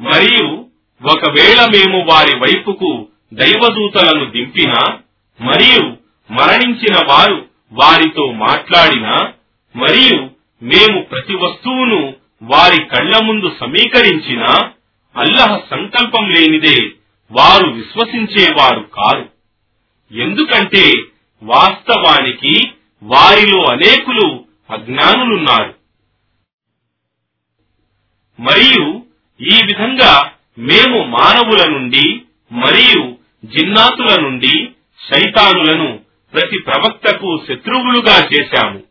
మరియు ఒకవేళ మేము వారి వైపుకు దైవదూతలను దింపినా మరియు మరణించిన వారు వారితో మాట్లాడినా మరియు మేము ప్రతి వస్తువును వారి కళ్ళ ముందు సమీకరించినా అల్లహ సంకల్పం లేనిదే వారు విశ్వసించేవారు కారు. ఎందుకంటే వాస్తవానికి వారిలో అనేకులు అజ్ఞానులున్నారు. మరియు ఈ విధంగా మేము మానవుల నుండి మరియు జిన్నాతుల నుండి శైతానులను ప్రతి ప్రవక్తకు శత్రువులుగా చేశాము.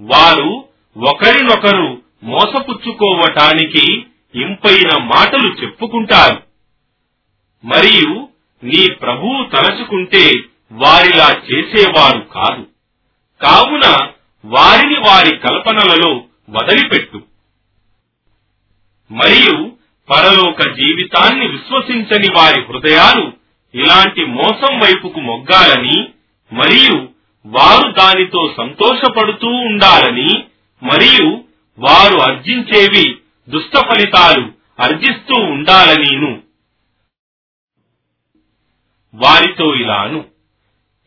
వారు ఒకరినొకరు మోసపుచ్చుకోవటానికి ఇంపైన మాటలు చెప్పుకుంటారు. మరియు నీ ప్రభువు తలచుకుంటే వారిలా చేసేవారు కాదు. కావున వారిని వారి కల్పనలలో వదిలిపెట్టు. మరియు పరలోక జీవితాన్ని విశ్వసించని వారి హృదయాలు ఇలాంటి మోసం వైపుకు మొగ్గాలని మరియు వారు దానితో సంతోషపడుతూ ఉండాలని మరియు వారు అర్జించేవి దుష్ట ఫలితాలు అర్జిస్తూ ఉండాలనిను. వారితో ఇలాను.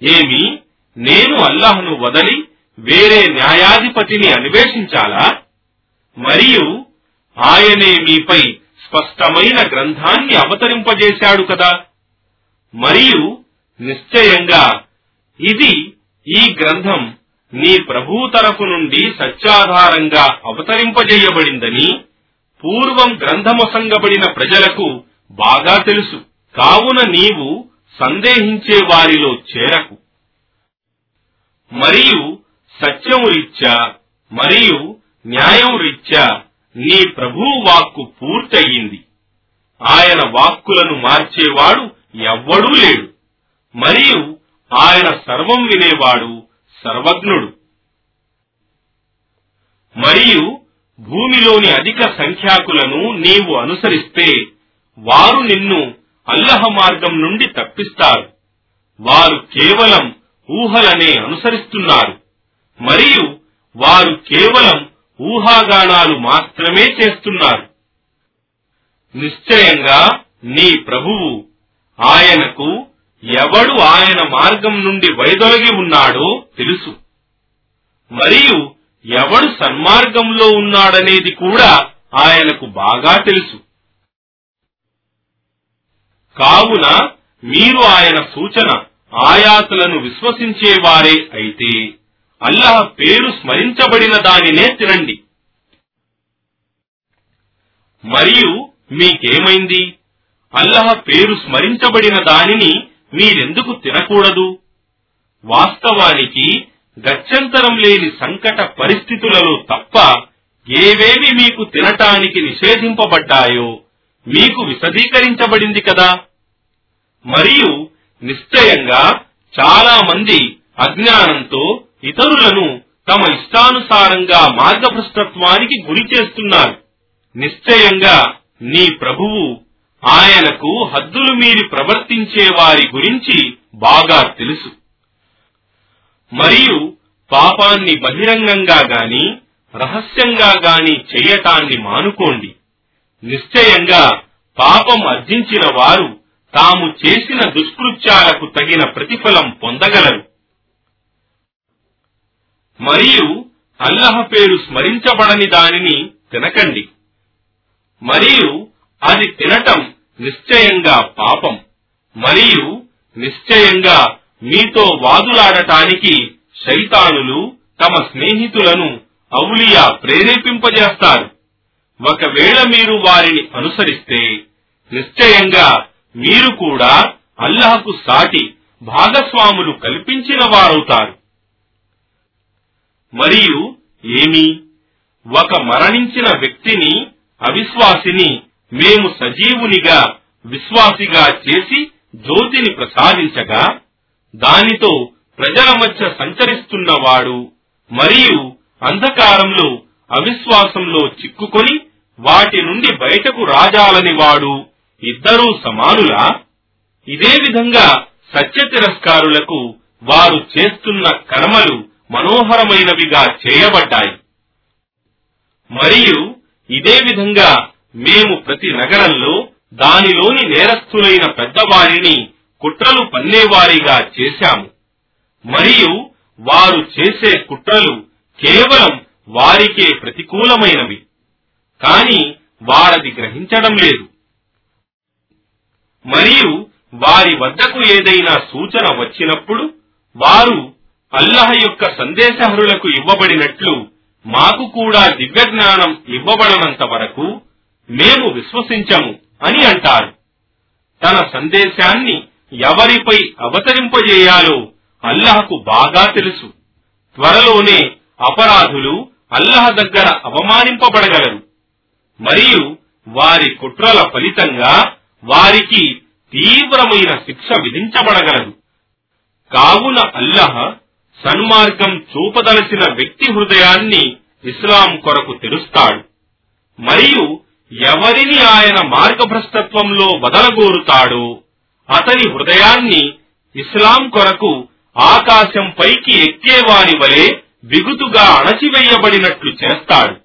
ఏమి? నేను అల్లాహ్ను వదలి వేరే న్యాయాధిపతిని అన్వేషించాలా? మరియు ఆయనే మీపై స్పష్టమైన గ్రంథాన్ని అవతరింపజేశాడు కదా. మరియు నిశ్చయంగా ఇది ఈ గ్రంథం నీ ప్రభువు తరఫు నుండి సత్యాధారంగా అవతరింపజేయబడిందని పూర్వం గ్రంథమొసంగబడిన ప్రజలకు బాగా తెలుసు. కావున నీవు సందేహించే వారిలో చేరకు. మరియు సత్యము రీత్యా మరియు న్యాయం రీత్యా నీ ప్రభువు వాక్కు పూర్తయింది. ఆయన వాక్కులను మార్చేవాడు ఎవ్వడూ లేడు. మరియు ఆయన సర్వం వినేవాడు సర్వజ్ఞుడు. మరియు భూమిలోని అధిక సంఖ్యాకులను నీవు అనుసరిస్తే వారు నిన్ను అల్లహ మార్గం నుండి తప్పిస్తారు. వారు కేవలం ఊహలనే అనుసరిస్తున్నారు. మరియు వారు కేవలం ఊహాగానాలు మాత్రమే చేస్తున్నారు. నిశ్చయంగా నీ ప్రభువు ఆయనకు ఎవడు ఆయన మార్గం నుండి వైదొలగి ఉన్నాడో తెలుసు. మరియు ఎవడు సన్మార్గంలో ఉన్నాడనేది కూడా ఆయనకు బాగా తెలుసు. కావున మీరు ఆయన సూచన ఆయాతులను విశ్వసించేవారే అయితే అల్లాహ్ పేరు స్మరించబడిన దానినే తినండి. మరియు మీకేమైంది? అల్లాహ్ పేరు స్మరించబడిన దానిని మీరెందుకు తినకూడదు? వాస్తవానికి గత్యంతరం లేని సంకట పరిస్థితులలో తప్ప ఏవేవి మీకు తినటానికి నిషేధింపబడ్డాయో మీకు విశదీకరించబడింది కదా. మరియు నిశ్చయంగా చాలా మంది అజ్ఞానంతో ఇతరులను తమ ఇష్టానుసారంగా మార్గభ్రష్టత్వానికి గురి చేస్తున్నారు. నిశ్చయంగా నీ ప్రభువు ఆయనకు హద్దులు మీరి ప్రవర్తించే వారి గురించి బాగా తెలుసు. మరియు పాపాన్ని బహిరంగంగా గాని రహస్యంగా గాని చెయ్యటాన్ని మానుకోండి. నిశ్చయంగా పాపం అర్జించిన వారు తాము చేసిన దుష్కృత్యాలకు తగిన ప్రతిఫలం పొందగలరు. మరియు అల్లహ పేరు స్మరించబడని దానిని తినకండి. మరియు అది తినటం నిశ్చయంగా పాపం. మరియు నిశ్చయంగా మీతో వాదులాడటానికి శైతానులు తమ స్నేహితులను ఔలియా ప్రేరేపింపజేస్తారు. ఒకవేళ మీరు వారిని అనుసరిస్తే నిశ్చయంగా మీరు కూడా అల్లహకు సాటి భాగస్వాములు కల్పించిన వారవుతారు. మరియు ఏమి? ఒక మరణించిన వ్యక్తిని అవిశ్వాసిని మేము సజీవునిగా విశ్వాసిగా చేసి జ్యోతిని ప్రసాదించగా దానితో ప్రజల మధ్య సంచరిస్తున్నవాడు మరియు అంధకారంలో అవిశ్వాసంలో చిక్కుకొని వాటి నుండి బయటకు రాజాలని వాడు ఇద్దరూ సమానులా? ఇదే విధంగా సత్య తిరస్కారులకు వారు చేస్తున్న కర్మలు మనోహరమైనవిగా చేయబడ్డాయి. మరియు ఇదే విధంగా మేము ప్రతి నగరంలో దానిలోని నేరస్తులైన పెద్దవారిని కుట్రలు పన్నేవారిగా చేశాము. మరియు వారు చేసే కుట్రలు కేవలం వారికే ప్రతికూలమైనవి. కాని వారది గ్రహించడం లేదు. మరియు వారి వద్దకు ఏదైనా సూచన వచ్చినప్పుడు వారు అల్లహ యొక్క సందేశహరులకు ఇవ్వబడినట్లు మాకు కూడా దివ్య జ్ఞానం ఇవ్వబడనంత వరకు మేము విశ్వసించము అని అంటారు. తన సందేశాన్ని ఎవరిపై అవతరింపజేయాలో అల్లహకు బాగా తెలుసు. త్వరలోనే అపరాధులు అల్లహ దగ్గర అవమానింపబడగలరు. మరియు వారి కుట్రల ఫలితంగా వారికి తీవ్రమైన శిక్ష విధించబడగలదు. కావున అల్లహ సన్మార్గం చూపదలసిన వ్యక్తి హృదయాన్ని ఇస్లాం కొరకు తెరుస్తాడు. మరియు ఎవరిని ఆయన మార్గభ్రష్టత్వంలో వదలగోరుతాడో అతని హృదయాన్ని ఇస్లాం కొరకు ఆకాశం పైకి ఎక్కేవాని వలె బిగుతుగా అణచివేయబడినట్లు చేస్తాడు.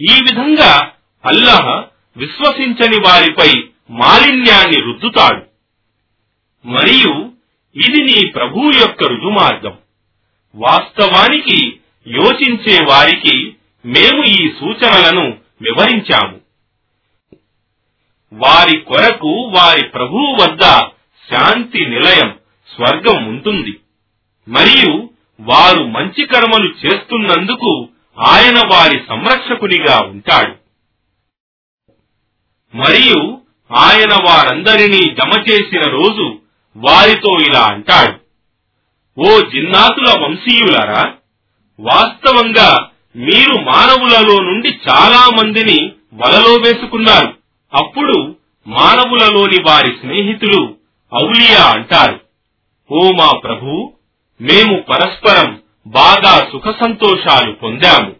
ఈ విధంగా అల్లహ విశ్వసించని వారిపై మాలిన్యాన్ని రుద్దుతాడు. మరియు ఇది నీ ప్రభు యొక్క రుజుమార్గం. వాస్తవానికి యోచించే వారికి మేము ఈ సూచనలను వివరించాము. వారి కొరకు వారి ప్రభువు వద్ద శాంతి నిలయం స్వర్గం ఉంటుంది. మరియు వారు మంచి కర్మలు చేస్తున్నందుకు ఆయన వారి సంరక్షకునిగా ఉంటాడు. మరియు ఆయన వారందరినీ జమ చేసిన రోజు వారితో ఇలా అంటాడు. ఓ జిన్నాతుల వంశీయులారా వాస్తవంగా మీరు మానవులలో నుండి చాలా మందిని వలలో వేసుకున్నారు. అప్పుడు మానవులలోని వారి స్నేహితులు ఔలియా అంటారు. ఓ మా ప్రభు మేము పరస్పరం బాగా సుఖ సంతోషాలు పొందాము.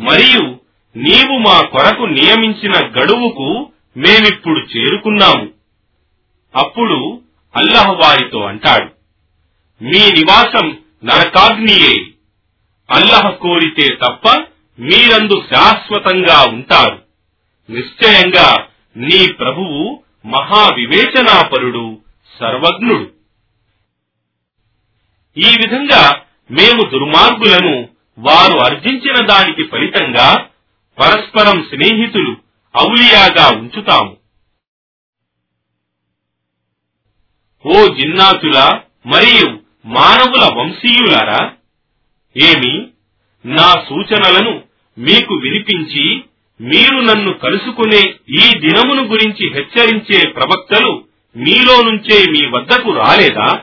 మరియు నీవు మా కొరకు నియమించిన గడువుకు మేమిప్పుడు చేరుకున్నాము. అప్పుడు అల్లహ వారితో అంటాడు. మీ నివాసం నరకాగ్నియే అల్లహ కోరితే తప్ప మీరందు శాశ్వతంగా ఉంటారు. నిశ్చయంగా నీ ప్రభువు మహావివేచనాపరుడు సర్వజ్ఞుడు. ఈ విధంగా మేము దుర్మార్గులను వారు అర్జించిన దానికి ఫలితంగా పరస్పరం స్నేహితులు ఔలియాగా ఉంచుతాము. ఓ జిన్నాతుల మరియు మానవుల వంశీయులారా ఏమి నా సూచనలను మీకు వినిపించి మీరు నన్ను కలుసుకునే ఈ దినమును గురించి హెచ్చరించే ప్రవక్తలు మీలో నుంచే మీ వద్దకు రాలేదా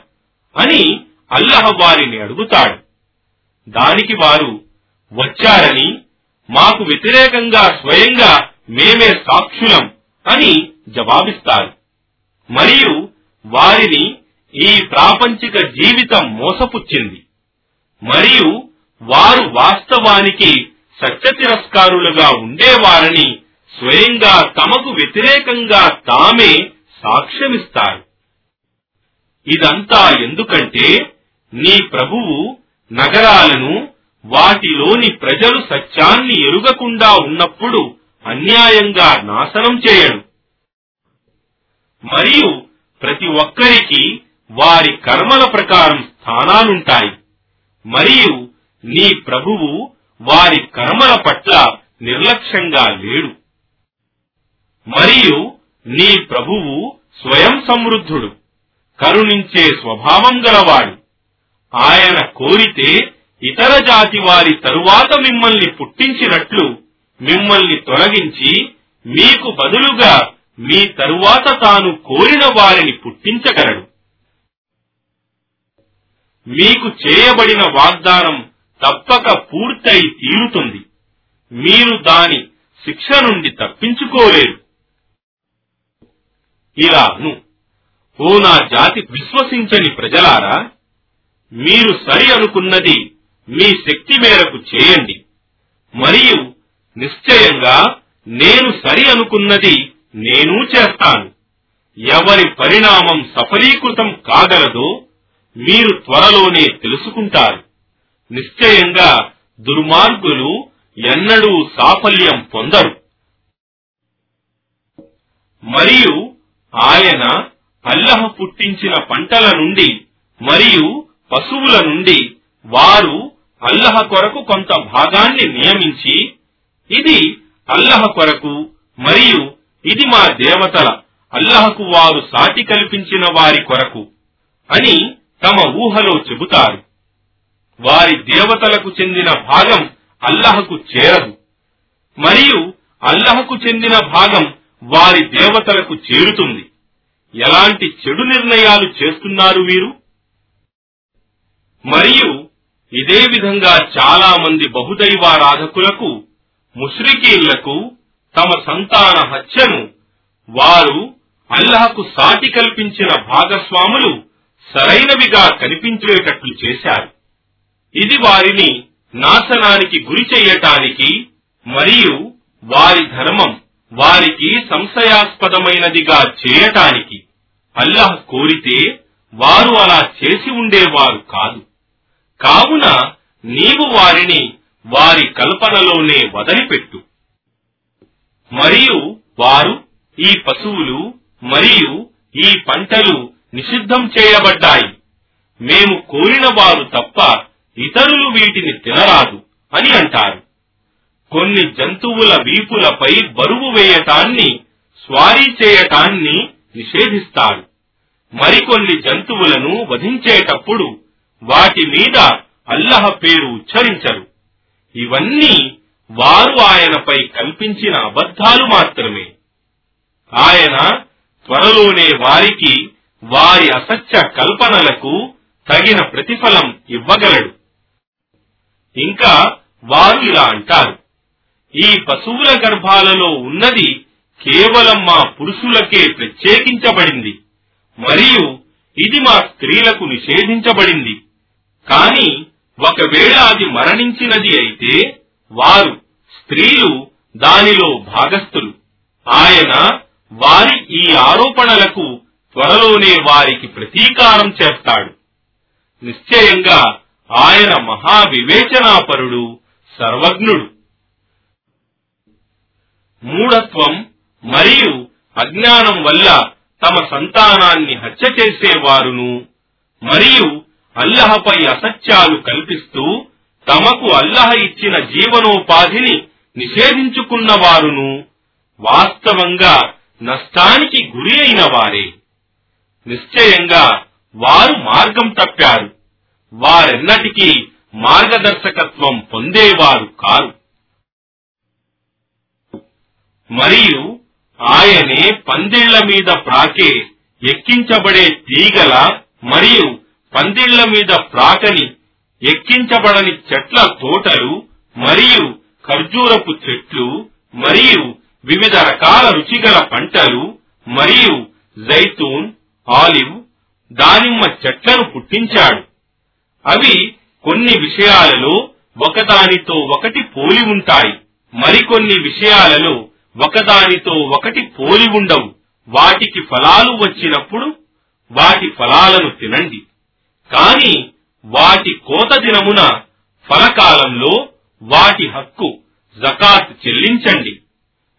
అని అల్లహ వారిని అడుగుతాడు. దానికి వారు వచ్చారని మాకు వ్యతిరేకంగా స్వయంగా మేమే సాక్షులం అని జవాబిస్తారు. మరియు వారిని ఈ ప్రాపంచిక జీవితం మోసపుచ్చింది. మరియు వారు వాస్తవానికి సత్య తిరస్కారులుగా ఉండేవారని స్వయంగా తమకు వ్యతిరేకంగా తామే సాక్ష్యమిస్తారు. ఇదంతా ఎందుకంటే నీ ప్రభువు నగరాలను వాటిలోని ప్రజలు సత్యాన్ని ఎరుగకుండా ఉన్నప్పుడు అన్యాయంగా నాశనం చేయడు. మరియు ప్రతి ఒక్కరికి వారి కర్మల ప్రకారం స్థానాలుంటాయి. మరియు నీ ప్రభువు వారి కర్మల పట్ల నిర్లక్ష్యంగా లేడు. మరియు నీ ప్రభువు స్వయం సమృద్ధుడు కరుణించే స్వభావం గలవాడు. ఆయన కోరితే ఇతర జాతి వారి తరువాత మిమ్మల్ని పుట్టించినట్లు మిమ్మల్ని తొలగించి మీకు బదులుగా మీ తరువాత తాను కోరిన వారిని పుట్టించగలడు. మీకు చేయబడిన వాగ్దానం తప్పక పూర్తయి తీరుతుంది. మీరు దాని శిక్ష నుండి తప్పించుకోలేరు. ఇలాను. ఓ నా జాతి విశ్వసించని ప్రజలారా మీరు సరి అనుకున్నది మీ శక్తి మేరకు చేయండి. మరియు నిశ్చయంగా నేను సరి అనుకున్నది నేను చేస్తాను. ఎవరి పరిణామం సఫలీకృతం కాగలదో మీరు త్వరలోనే తెలుసుకుంటారు. నిశ్చయంగా దుర్మార్గులు ఎన్నడూ సాఫల్యం పొందరు. మరియు ఆయన అల్లహ పుట్టించిన పంటల నుండి మరియు పశువుల నుండి వారు అల్లహ కొరకు కొంత భాగాన్ని నియమించి ఇది అల్లహ కొరకు మరియు ఇది మా దేవతల అల్లహకు వారు సాటి కల్పించిన వారి కొరకు అని తమ ఊహలో చెబుతారు. వారి దేవతలకు చెందిన భాగం అల్లహకు చేరదు. మరియు అల్లహకు చెందిన భాగం వారి దేవతలకు చేరుతుంది. ఎలాంటి చెడు నిర్ణయాలు చేస్తున్నారు వీరు? మరియు ఇదే విధంగా చాలా మంది బహుదైవారాధకులకు ముష్రికీళ్ళకు తమ సంతాన హత్యను వారు అల్లహకు సాటి కల్పించిన భాగస్వాములు సరైనవిగా కనిపించేటట్లు చేశారు. ఇది వారిని నాశనానికి గురి చేయటానికి మరియు వారి ధర్మం వారికి సంశయాస్పదమైనదిగా చేయటానికి అల్లాహ్ కోరితే వారు అలా చేసి ఉండేవారు కాదు. కావున నీవు వారిని వారి కల్పనలోనే వదిలిపెట్టు. మరియు వారు ఈ పశువులు మరియు ఈ పంటలు నిషిద్ధం చేయబడ్డాయి. మేము కోరిన వారు తప్ప ఇతరులు వీటిని తినరాదు అని అంటారు. కొన్ని జంతువుల వీపులపై బరువు వేయటాన్ని స్వారీ చేయటాన్ని నిషేధిస్తారు. మరికొన్ని జంతువులను వధించేటప్పుడు వాటి మీద అల్లహ పేరు ఉచ్చరించరు. ఇవన్నీ వారు ఆయనపై కల్పించిన అబద్ధాలు మాత్రమే. ఆయన త్వరలోనే వారికి వారి అసత్య కల్పనలకు తగిన ప్రతిఫలం ఇవ్వగలడు. ఇంకా వారు ఇలా అంటారు. ఈ పశువుల గర్భాలలో ఉన్నది కేవలం మా పురుషులకే ప్రత్యేకించబడింది. మరియు ఇది మా స్త్రీలకు నిషేధించబడింది. కాని ఒకవేళ అది మరణించినది అయితే వారు స్త్రీలు దానిలో భాగస్థులు. ఆయన వారి ఈ ఆరోపణలకు త్వరలోనే వారికి ప్రతీకారం చేస్తాడు. నిశ్చయంగా ఆయన మహావివేచనాపరుడు సర్వజ్ఞుడు. మూఢత్వం మరియు అజ్ఞానం వల్ల తమ సంతానాన్ని హత్య చేసేవారును మరియు అల్లహపై అసత్యాలు కల్పిస్తూ తమకు అల్లహ ఇచ్చిన జీవనోపాధిని నిషేధించుకున్న వారును వాస్తవంగా నష్టానికి గురి అయిన వారే. నిశ్చయంగా వారు మార్గం తప్పారు. వారెన్నటికీ మార్గదర్శకత్వం పొందేవారు కారు. మరియు ఆయనే పందిళ్ళ మీద ప్రాకే ఎక్కించబడే తీగల మరియు పందిళ్ళ మీద ప్రాకని ఎక్కించబడని చెట్ల తోటలు మరియు ఖర్జూరపు చెట్లు మరియు వివిధ రకాల రుచిగల పంటలు మరియు జైతూన్ ఆలివ్ దానిమ్మ చెట్లను పుట్టించాడు. అవి కొన్ని విషయాలలో ఒకదానితో ఒకటి పోలి ఉంటాయి. మరికొన్ని విషయాలలో ఒకదానితో ఒకటి పోలి ఉండవు. వాటికి ఫలాలు వచ్చినప్పుడు వాటి ఫలాలను తినండి. కాని వాటి కోత దినమున ఫలకాలంలో వాటి హక్కు జకాత్ చెల్లించండి.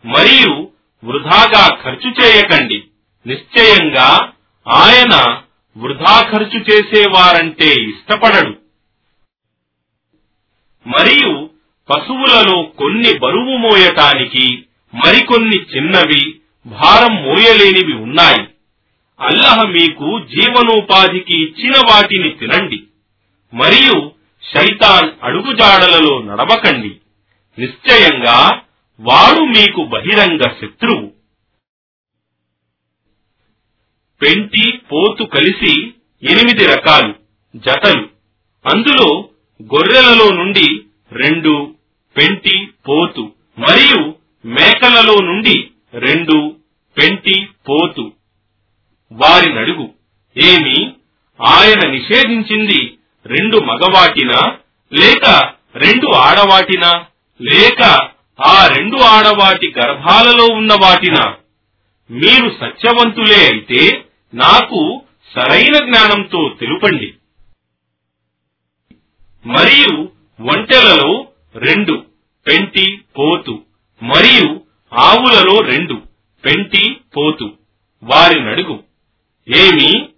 మరియు వృధాగా ఖర్చు చేయకండి. నిశ్చయంగా ఆయన వృధా ఖర్చు చేసేవారంటే ఇష్టపడడు. మరియు పశువులలో కొన్ని బరువు మోయటానికి మరికొన్ని చిన్నవి భారం మోయలేనివి ఉన్నాయి. అల్లహ మీకు జీవనోపాధికి ఇచ్చిన వాటిని తినండి. మరియు శైతాన్ అడుగుజాడలలో నడవకండి. నిశ్చయంగా వాడు మీకు బహిరంగ శత్రువు. పెంటి పోతు కలిసి ఎనిమిది రకాలు జతలు. అందులో గొర్రెలలో నుండి రెండు పెంటి పోతు. మరియు మేకలలో నుండి రెండు పెంటి పోతు. వారి నడుగు. ఏమి ఆయన నిషేధించింది రెండు మగవాటినా లేక రెండు ఆడవాటినా లేక ఆ రెండు ఆడవాటి గర్భాలలో ఉన్న వాటినా. మీరు సత్యవంతులే అయితే నాకు సరైన జ్ఞానంతో తెలుపండి. మరియు ఒంటెలలో రెండు పెంటి పోతు. మరియు ఆవులలో రెండు పెంటి పోతు. వారినడుగు ఏమి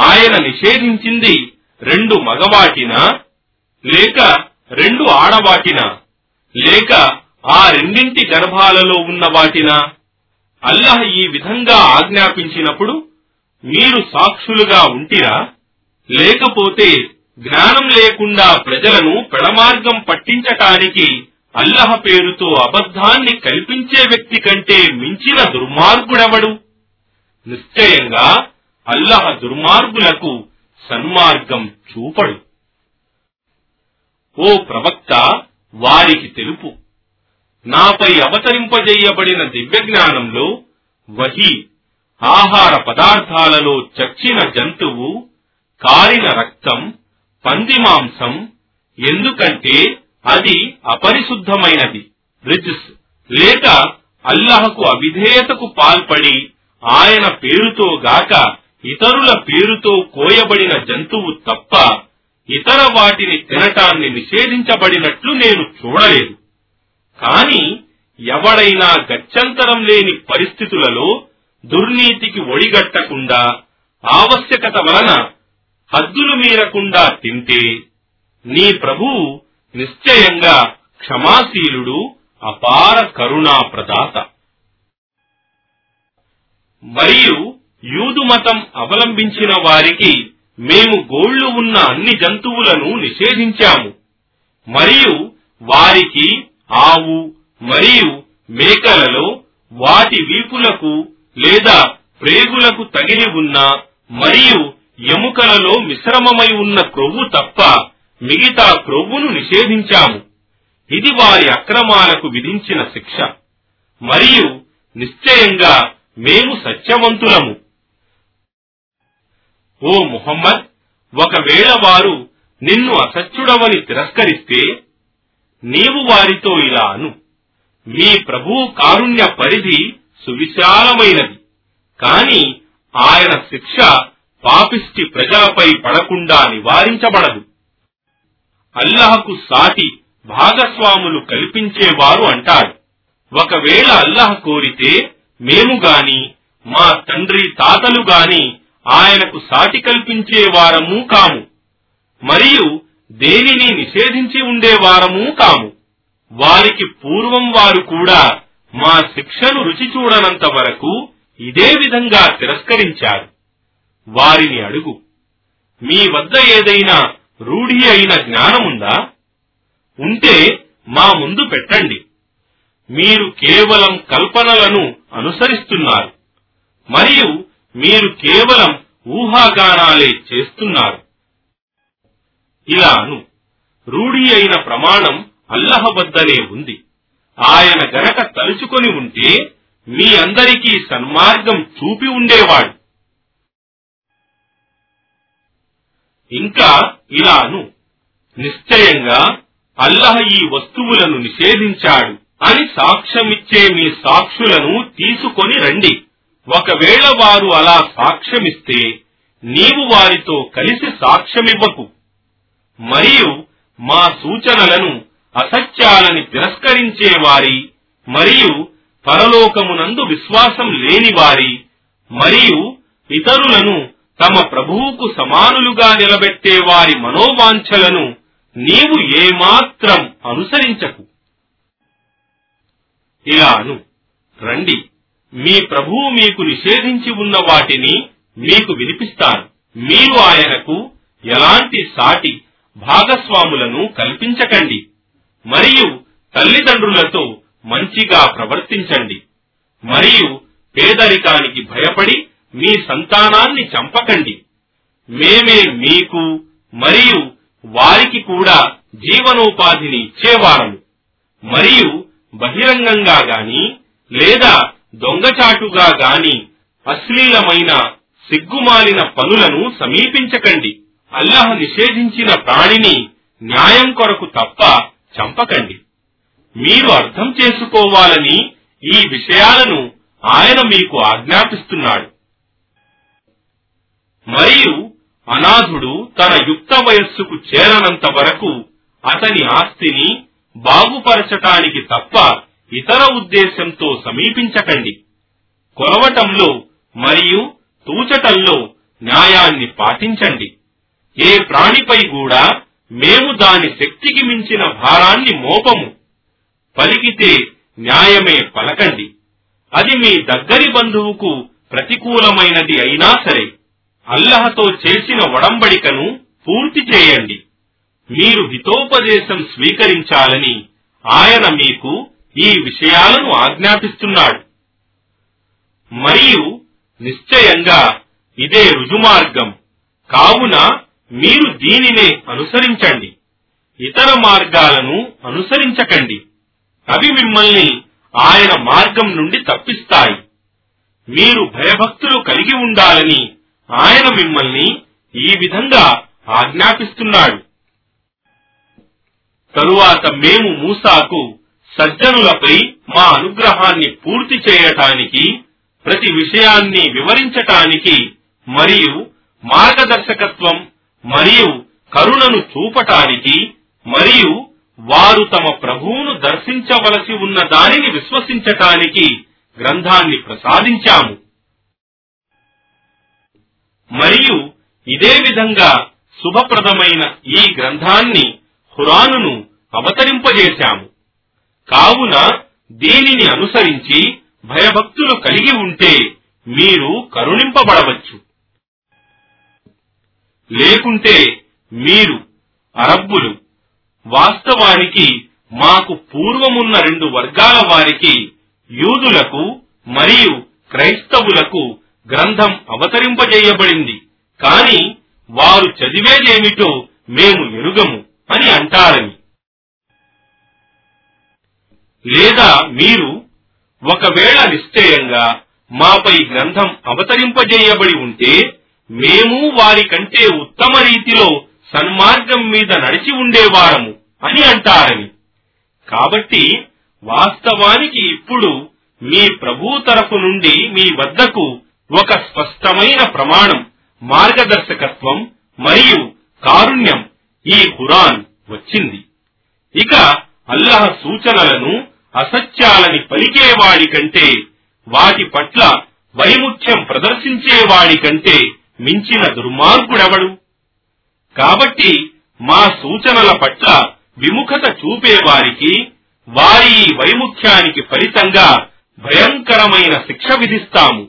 ఆయన నిషేధించింది రెండు మగవాటినా? లేక రెండు ఆడవాటినా? లేక ఆ రెండింటి గర్భాలలో ఉన్న వాటినా అల్లహ ఈ విధంగా ఆజ్ఞాపించినప్పుడు మీరు సాక్షులుగా ఉంటిరా? లేకపోతే జ్ఞానం లేకుండా ప్రజలను పెడమార్గం పట్టించటానికి అల్లహ పేరుతో అబద్ధాన్ని కల్పించే వ్యక్తి కంటే మించిన దుర్మార్గుడెవడు? నిశ్చయంగా అల్లహ దుర్మార్గులకు సన్మార్గం చూపడు. ఓ ప్రవక్త వారికి తెలుపు. నాపై అవతరింపజేయబడిన దివ్యజ్ఞానంలో వహి ఆహార పదార్థాలలో చచ్చిన జంతువు కారిన రక్తం పంది మాంసం ఎందుకంటే అది అపరిశుద్ధమైనది. రిజిస్. లేక అల్లహకు అవిధేయతకు పాల్పడి ఆయన పేరుతో గాక ఇతరుల పేరుతో కోయబడిన జంతువు తప్ప ఇతర వాటిని తినటాన్ని నిషేధించబడినట్లు నేను చూడలేదు. కాని ఎవడైనా గత్యంతరం లేని పరిస్థితులలో దుర్నీతికి ఒడిగట్టకుండా ఆవశ్యకత వలన హద్దులు మీరకుండా తింటే నీ ప్రభువు నిశ్చయంగా క్షమాశీలుడు అపార కరుణా ప్రదాత మరియు యూదు మతం అవలంబించిన వారికి మేము గోళ్ళు ఉన్న అన్ని జంతువులను నిషేధించాము. మరియు వారికి ఆవు మరియు మేకలలో వాటి వీపులకు లేదా ప్రేగులకు తగిలి ఉన్న మరియు ఎముకలలో మిశ్రమమై ఉన్న క్రొవ్వు తప్ప మిగతా క్రొవ్వును నిషేధించాము. ఇది వారి అక్రమాలకు విధించిన శిక్ష. మరియు నిశ్చయంగా మేము సత్యవంతులము. ఓ ముహమ్మద్ ఒకవేళ వారు నిన్ను అసత్యుడవని తిరస్కరిస్తే నీవు వారితో ఇలా అను. మీ ప్రభువు కారుణ్య పరిధి సువిశాలమైనది. కాని ఆయన శిక్ష పాపిష్టి ప్రజలపై పడకుండా నివారించబడదు. అల్లహకు సాటి భాగస్వాములు కల్పించేవారు అంటారు ఒకవేళ అల్లహ కోరితే మేము గాని మా తండ్రి తాతలు గాని ఆయనకు సాటి కల్పించేవారము కాము. మరియు దేనిని నిషేధించి ఉండేవారము కాము. వారికి పూర్వం వారు కూడా మా శిక్షను రుచి చూడనంత వరకు ఇదే విధంగా తిరస్కరించారు. వారిని అడుగు. మీ వద్ద ఏదైనా రూఢి అయిన జ్ఞానముందా? ఉంటే మా ముందు పెట్టండి. మీరు కేవలం కల్పనలను అనుసరిస్తున్నారు. మరియు మీరు కేవలం ఊహాగానాలే చేస్తున్నారు. ఇలాను రూఢి అయిన ప్రమాణం అల్లహ వద్దనే ఉంది. ఆయన గనక తలుచుకొని ఉంటే మీ అందరికీ సన్మార్గం చూపి ఉండేవాడు. ఇంకా ఇలాను. నిశ్చయంగా అల్లహ ఈ వస్తువులను నిషేధించాడు అని సాక్ష్యమిచ్చే మీ సాక్షులను తీసుకొని రండి. ఒకవేళ వారు అలా సాక్ష్యమిస్తే నీవు వారితో కలిసి సాక్ష్యమివ్వకు. మరియు మా సూచనలను అసత్యాలని తిరస్కరించే వారి మరియు పరలోకమునందు విశ్వాసం లేని వారి మరియు ఇతరులను తమ ప్రభువుకు సమానులుగా నిలబెట్టే వారి మనోవాంఛలను నీవు ఏమాత్రం అనుసరించకు. ఇలాను. రండి. మీ ప్రభువు మీకు నిషేధించి ఉన్న వాటిని మీకు వినిపిస్తాను. మీరు ఆయనకు ఎలాంటి సాటి భాగస్వాములను కల్పించకండి. మరియు తల్లిదండ్రులతో మంచిగా ప్రవర్తించండి. మరియు పేదరికానికి భయపడి మీ సంతానాన్ని చంపకండి. మేమే మీకు మరియు వారికి కూడా జీవనోపాధిని ఇచ్చేవారము. మరియు బహిరంగంగా గాని లేదా దొంగచాటుగా గాని అశ్లీలమైన సిగ్గుమాలిన పనులను సమీపించకండి. అల్లహ నిషేధించిన ప్రాణిని న్యాయం కొరకు తప్ప చంపకండి. మీరు అర్థం చేసుకోవాలని ఈ విషయాలను ఆయన మీకు ఆజ్ఞాపిస్తున్నాడు. మరియు అనాథుడు తన యుక్త వయస్సుకు చేరనంత వరకు అతని ఆస్తిని బాగుపరచటానికి తప్ప ఇతర ఉద్దేశంతో సమీపించకండి. కొలవటంలో మరియు తూచటంలో న్యాయాన్ని పాటించండి. ఏ ప్రాణిపై కూడా మేము దాని శక్తికి మించిన భారాన్ని మోపము. పలికితే న్యాయమే పలకండి. అది మీ దగ్గరి బంధువుకు ప్రతికూలమైనది అయినా సరే అల్లహతో చేసిన ఒడంబడికను పూర్తి చేయండి. మీరు హితోపదేశం స్వీకరించాలని ఆయన మీకు ఈ విషయాలను ఆజ్ఞాపిస్తున్నాడు. మరియు నిశ్చయంగా ఇదే రుజుమార్గం. కావున మీరు దీనినే అనుసరించండి. ఇతర మార్గాలను అనుసరించకండి. అవి మిమ్మల్ని ఆయన మార్గం నుండి తప్పిస్తాయి. మీరు భయభక్తులు కలిగి ఉండాలని ఆయన మిమ్మల్ని ఈ విధంగా ఆజ్ఞాపిస్తున్నాడు. తరువాత మేము మూసాకు సజ్జనులపై మా అనుగ్రహాన్ని పూర్తి చేయటానికి ప్రతి విషయాన్ని వివరించటానికి మరియు మార్గదర్శకత్వం మరియు కరుణను చూపటానికి మరియు వారు తమ ప్రభువును దర్శించవలసి ఉన్న దానిని విశ్వసించటానికి గ్రంథాన్ని ప్రసాదించాము. మరియు ఇదే విధంగా శుభప్రదమైన ఈ గ్రంథాన్ని హురానును అవతరింపజేశాము. కావున దీనిని అనుసరించి భయభక్తులు కలిగి ఉంటే మీరు కరుణింపబడవచ్చు. లేకుంటే మీరు అరబ్బులు వాస్తవానికి మాకు పూర్వమున్న రెండు వర్గాల వారికి యూదులకు మరియు క్రైస్తవులకు గ్రంథం అవతరింపజేయబడింది. కాని వారు చదివేదేమిటో మేము ఎరుగము అని అంటారని. లేదా మీరు ఒకవేళ నిశ్చయంగా మాపై గ్రంథం అవతరింపజేయబడి ఉంటే మేము వారి కంటే ఉత్తమ రీతిలో సన్మార్గం మీద నడిచి ఉండేవారము అని అంటారని. కాబట్టి వాస్తవానికి ఇప్పుడు మీ ప్రభు తరఫు నుండి మీ వద్దకు ఒక స్పష్టమైన ప్రమాణం మార్గదర్శకత్వం మరియు కారుణ్యం ఈ ఖురాన్ వచ్చింది. ఇక అల్లహ సూచనలను అసత్యాలని పలికేవాడి కంటే వాటి పట్ల వైముఖ్యం ప్రదర్శించేవాడి కంటే మించిన దుర్మార్గుడెవడు? కాబట్టి మా సూచనల పట్ల విముఖత చూపేవారికి వారి వైముఖ్యానికి ఫలితంగా భయంకరమైన శిక్ష విధిస్తాము.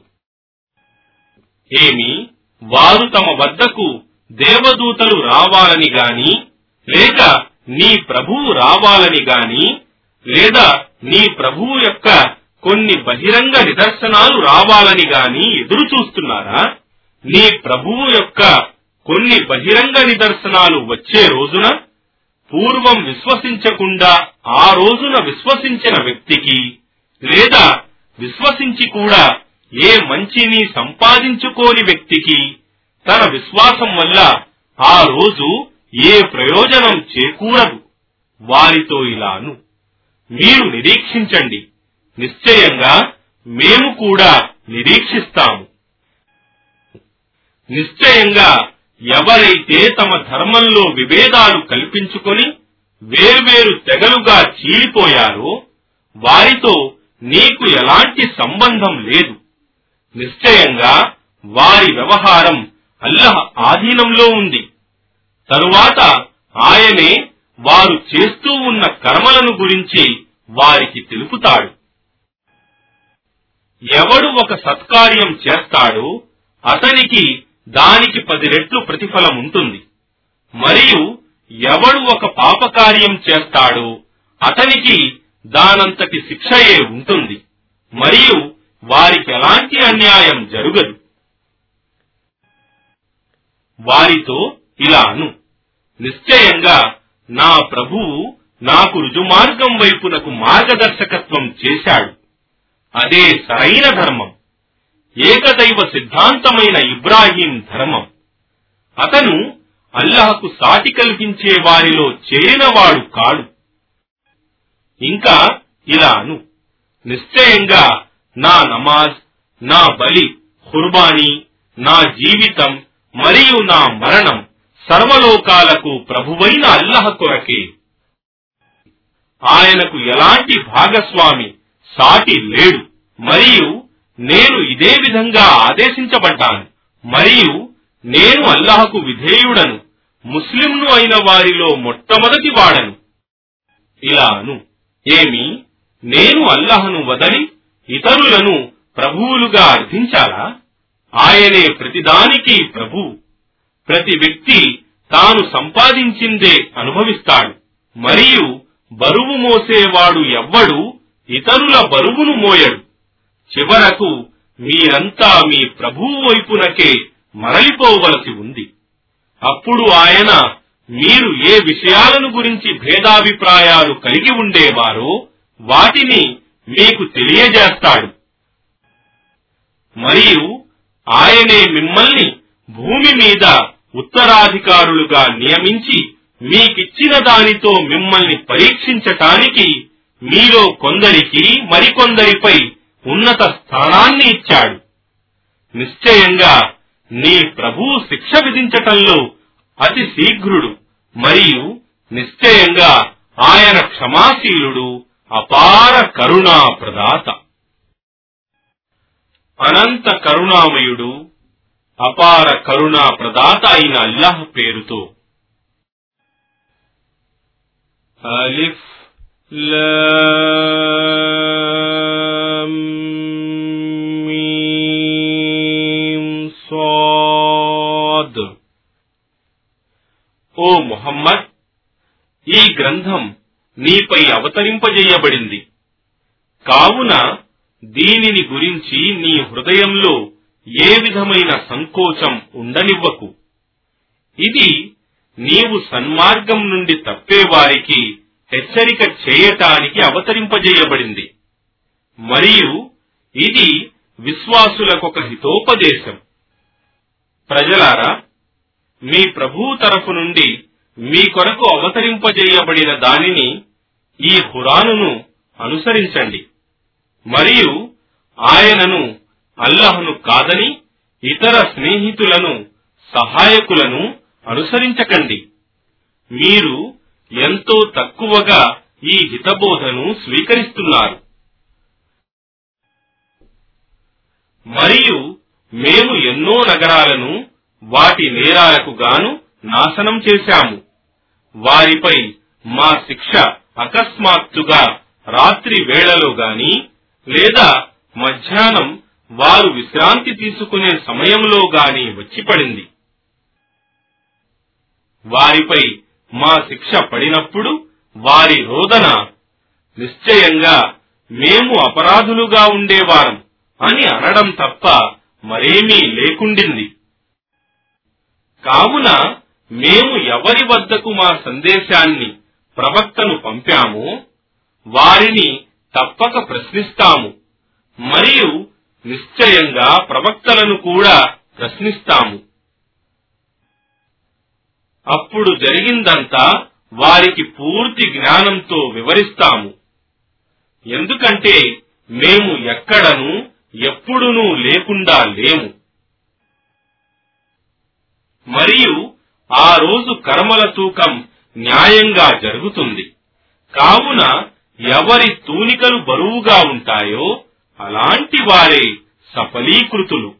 ఏమి వారు తమ వద్దకు దేవదూతలు రావాలని గాని లేక నీ ప్రభువు రావాలని గాని లేదా నీ ప్రభువు యొక్క కొన్ని బహిరంగ నిదర్శనాలు రావాలని గాని ఎదురు చూస్తున్నారా నీ ప్రభువు యొక్క కొన్ని బహిరంగ నిదర్శనాలు వచ్చే రోజున పూర్వం విశ్వసించకుండా ఆ రోజున విశ్వసించిన వ్యక్తికి లేదా విశ్వసించి కూడా ఏ మంచిని సంపాదించుకోని వ్యక్తికి తన విశ్వాసం వల్ల ఆ రోజు ఏ ప్రయోజనం చేకూరదు. వారితో ఇలాను. మీరు నిరీక్షించండి. నిశ్చయంగా మేము కూడా నిరీక్షిస్తాము. నిశ్చయంగా ఎవరైతే తమ ధర్మంలో విభేదాలు కల్పించుకొని వేర్వేరు తెగలుగా చీలిపోయారో వారితో నీకు ఎలాంటి సంబంధం లేదు. నిశ్చయంగా వారి వ్యవహారం అల్లహ ఆధీనంలో ఉంది. తరువాత ఆయనే వారు చేస్తూ ఉన్న కర్మలను గురించి వారికి తెలుపుతాడు. ఎవడు ఒక సత్కార్యం చేస్తాడో అతనికి దానికి పది రెట్లు ప్రతిఫలం ఉంటుంది. మరియు ఎవడు ఒక పాపకార్యం చేస్తాడో అతనికి దానంతటి శిక్షయే ఉంటుంది. మరియు వారికి ఎలాంటి అన్యాయం జరుగదు. వారితో ఇలాను నిశ్చయంగా నా ప్రభువు నాకు రుజుమార్గం వైపునకు మార్గదర్శకత్వం చేశాడు. అదే సరైన ధర్మం. ఏకదైవ సిద్ధాంతమైన ఇబ్రాహీం ధర్మం. అతను అల్లహకు సాటి కల్పించే వారిలో చేరినవాడు కాడు. ఇంకా ఇలా అను. నిశ్చయంగా నా నమాజ్ నా బలి ఖుర్బానీ నా జీవితం మరియు నా మరణం సర్వలోకాలకు ప్రభువైన అల్లహ కొరకే. ఆయనకు ఎలాంటి భాగస్వామి సాటి లేడు. మరియు నేను ఇదే విధంగా ఆదేశించబడ్డాను. మరియు నేను అల్లాహకు విధేయుడను. ముస్లింను అయిన వారిలో మొట్టమొదటి వాడను. ఇలాను. ఏమి? నేను అల్లాహను వదలి ఇతరులను ప్రభువులుగా అర్థించాలా? ఆయనే ప్రతిదానికి ప్రభు. ప్రతి వ్యక్తి తాను సంపాదించిందే అనుభవిస్తాడు. మరియు బరువు మోసేవాడు ఎవ్వడు ఇతరుల బరువును మోయడు. చివరకు మీరంతా మీ ప్రభువు వైపునకే మరలిపోవలసి ఉంది. అప్పుడు ఆయన మీరు ఏ విషయాలను గురించి భేదాభిప్రాయాలు కలిగి ఉండేవారో వాటిని మీకు తెలియజేస్తాడు. మరియు ఆయనే మిమ్మల్ని భూమి మీద ఉత్తరాధికారులుగా నియమించి మీకిచ్చిన దానితో మిమ్మల్ని పరీక్షించటానికి మీలో కొందరికి మరికొందరిపై ఉన్నత స్థానాన్ని ఇచ్చాడు. నిశ్చయంగా నీ ప్రభు శిక్ష విధించటంలో అతి శీఘ్రుడు మరియు నిశ్చయంగా ఆయన క్షమాశీలుడు అపార కరుణా ప్రదాత అనంత కరుణామయుడు అపార కరుణా ప్రదాత అయిన అల్లాహ్ పేరుతో. అలిఫ్ లా ఓ మొహమ్మద్ ఈ గ్రంథం నీపై అవతరింపజేయబడింది. కావున దీనిని గురించి నీ హృదయంలో ఏ విధమైన సంకోచం ఉండనివ్వకు. ఇది నీవు సన్మార్గం నుండి తప్పేవారికి హెచ్చరిక చేయటానికి అవతరింపజేయబడింది. మరియు ఇది విశ్వాసులకొక హితోపదేశం. ప్రజలారా మీ ప్రభువు తరఫు నుండి మీ కొరకు అవతరింపజేయబడిన దానిని ఈ హురానును అనుసరించండి. మరియు ఆయనను అల్లహను కాదని ఇతర స్నేహితులను సహాయకులను అనుసరించకండి. మీరు ఎంతో తక్కువగా ఈ హితబోధను స్వీకరిస్తున్నారు. మరియు మేము ఎన్నో నగరాలను వాటి నేరాలకు గాను నాశనం చేశాము. వారిపై మా శిక్ష అకస్మాత్తుగా రాత్రి వేళలో గాని లేదా మధ్యాహ్నం వారు విశ్రాంతి తీసుకునే సమయంలో గాని వచ్చి పడింది వారిపై మా శిక్ష పడినప్పుడు వారి రోదన నిశ్చయంగా మేము అపరాధులుగా ఉండేవారం అని అనడం తప్ప మరేమీ లేకుండింది. కావున మేము ఎవరి వద్దకు మా సందేశాన్ని ప్రవక్తను పంపామో వారిని తప్పక ప్రశ్నిస్తాము. మరియు నిశ్చయంగా ప్రవక్తలను కూడా ప్రశ్నిస్తాము. అప్పుడు జరిగిందంతా వారికి పూర్తి జ్ఞానంతో వివరిస్తాము. ఎందుకంటే మేము ఎక్కడను ఎప్పుడునూ లేకుండా లేము. మరియు ఆ రోజు కర్మల తూకం న్యాయంగా జరుగుతుంది. కావున ఎవరి తూనికలు బరువుగా ఉంటాయో అలాంటి వారే సఫలీకృతులు.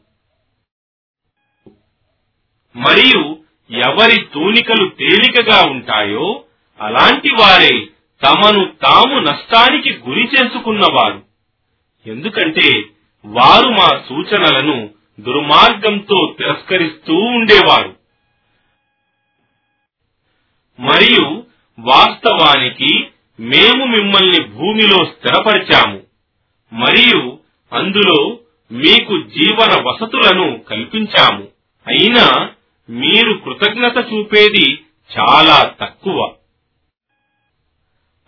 మరియు ఎవరి తూనికలు తేలికగా ఉంటాయో అలాంటి వారే తమను తాము నష్టానికి గురి చేసుకున్నవారు. ఎందుకంటే వారు మా సూచనలను దుర్మార్గంతో తిరస్కరిస్తూ ఉండేవారు. మరియు వాస్తవానికి మేము మిమ్మల్ని భూమిలో స్థిరపరిచాము. మరియు అందులో మీకు జీవన వసతులను కల్పించాము. అయినా మీరు కృతజ్ఞత చూపేది చాలా తక్కువ.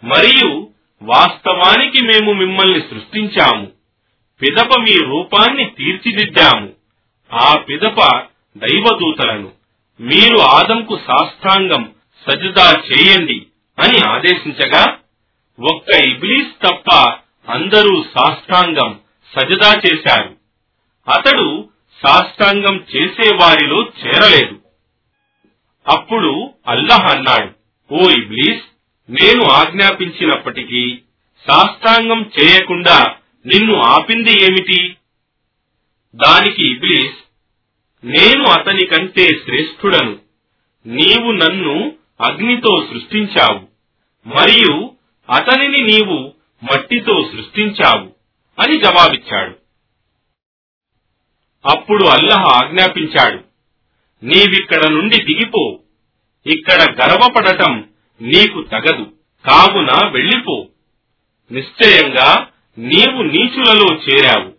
మరియు వాస్తవానికి మేము మిమ్మల్ని సృష్టించాము. పిదప మీ రూపాన్ని తీర్చిదిద్దాము. ఆ పిదప దైవదూతలను మీరు ఆదంకు సాష్టాంగం సజదా చేయండి అని ఆదేశించగా ఒక్క ఇబ్లీస్ తప్ప అందరూ సాష్టాంగం సజదా చేశారు. అతడు సాష్టాంగం చేసేవారిలో చేరలేదు. అప్పుడు అల్లహ అన్నాడు ఓ ఇబ్లీస్ నేను ఆజ్ఞాపించినప్పటికీ సాష్టాంగం చేయకుండా నిన్ను ఆపింది ఏమిటి? దానికి ఇబ్లీస్ నేను అతని కంటే శ్రేష్ఠుడను. నీవు నన్ను అగ్నితో సృష్టించావు. మరియు అతనిని నీవు మట్టితో సృష్టించావు అని జవాబిచ్చాడు. అప్పుడు అల్లహ ఆజ్ఞాపించాడు. నీవిక్కడ నుండి దిగిపో. ఇక్కడ గర్వపడటం నీకు తగదు. కావున వెళ్ళిపో. నిశ్చయంగా నీవు నీచులలో చేరావు.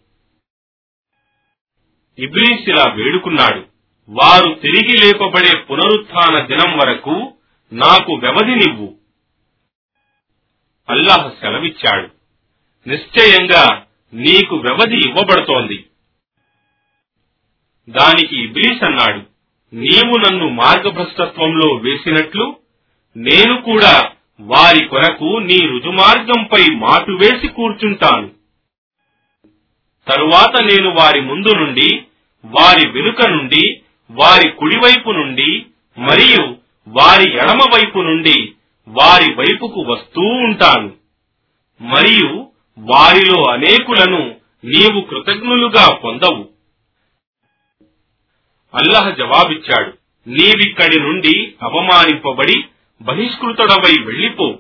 ఇబ్లీస్ ఇలా వేడుకున్నాడు వారు తిరిగి లేపబడే పునరుత్న దినం వరకు నాకు వ్యవధినివ్వు. అల్లాహ్ సెలవిచ్చాడు నిశ్చయంగా నీకు వ్యవధి ఇవ్వబడుతోంది. దానికి ఇబ్లీస్ అన్నాడు నీవు నన్ను మార్గభ్రష్టత్వంలో వేసినట్లు నేను కూడా వారి కొరకు నీ రుజుమార్గంపై మాటు వేసి కూర్చుంటాను. తరువాత నేను వారి ముందు నుండి వారి వెనుక నుండి వారి కుడివైపు నుండి మరియు వారి ఎడమ వైపు నుండి వారి వైపుకు వస్తూ ఉంటాను. మరియు వారిలో అనేకులను నీవు కృతజ్ఞులుగా పొందవు. అల్లహ జవాబిచ్చాడు నీవిక్కడి నుండి అవమానింపబడి బహిష్కృతుడవై వెళ్ళిపో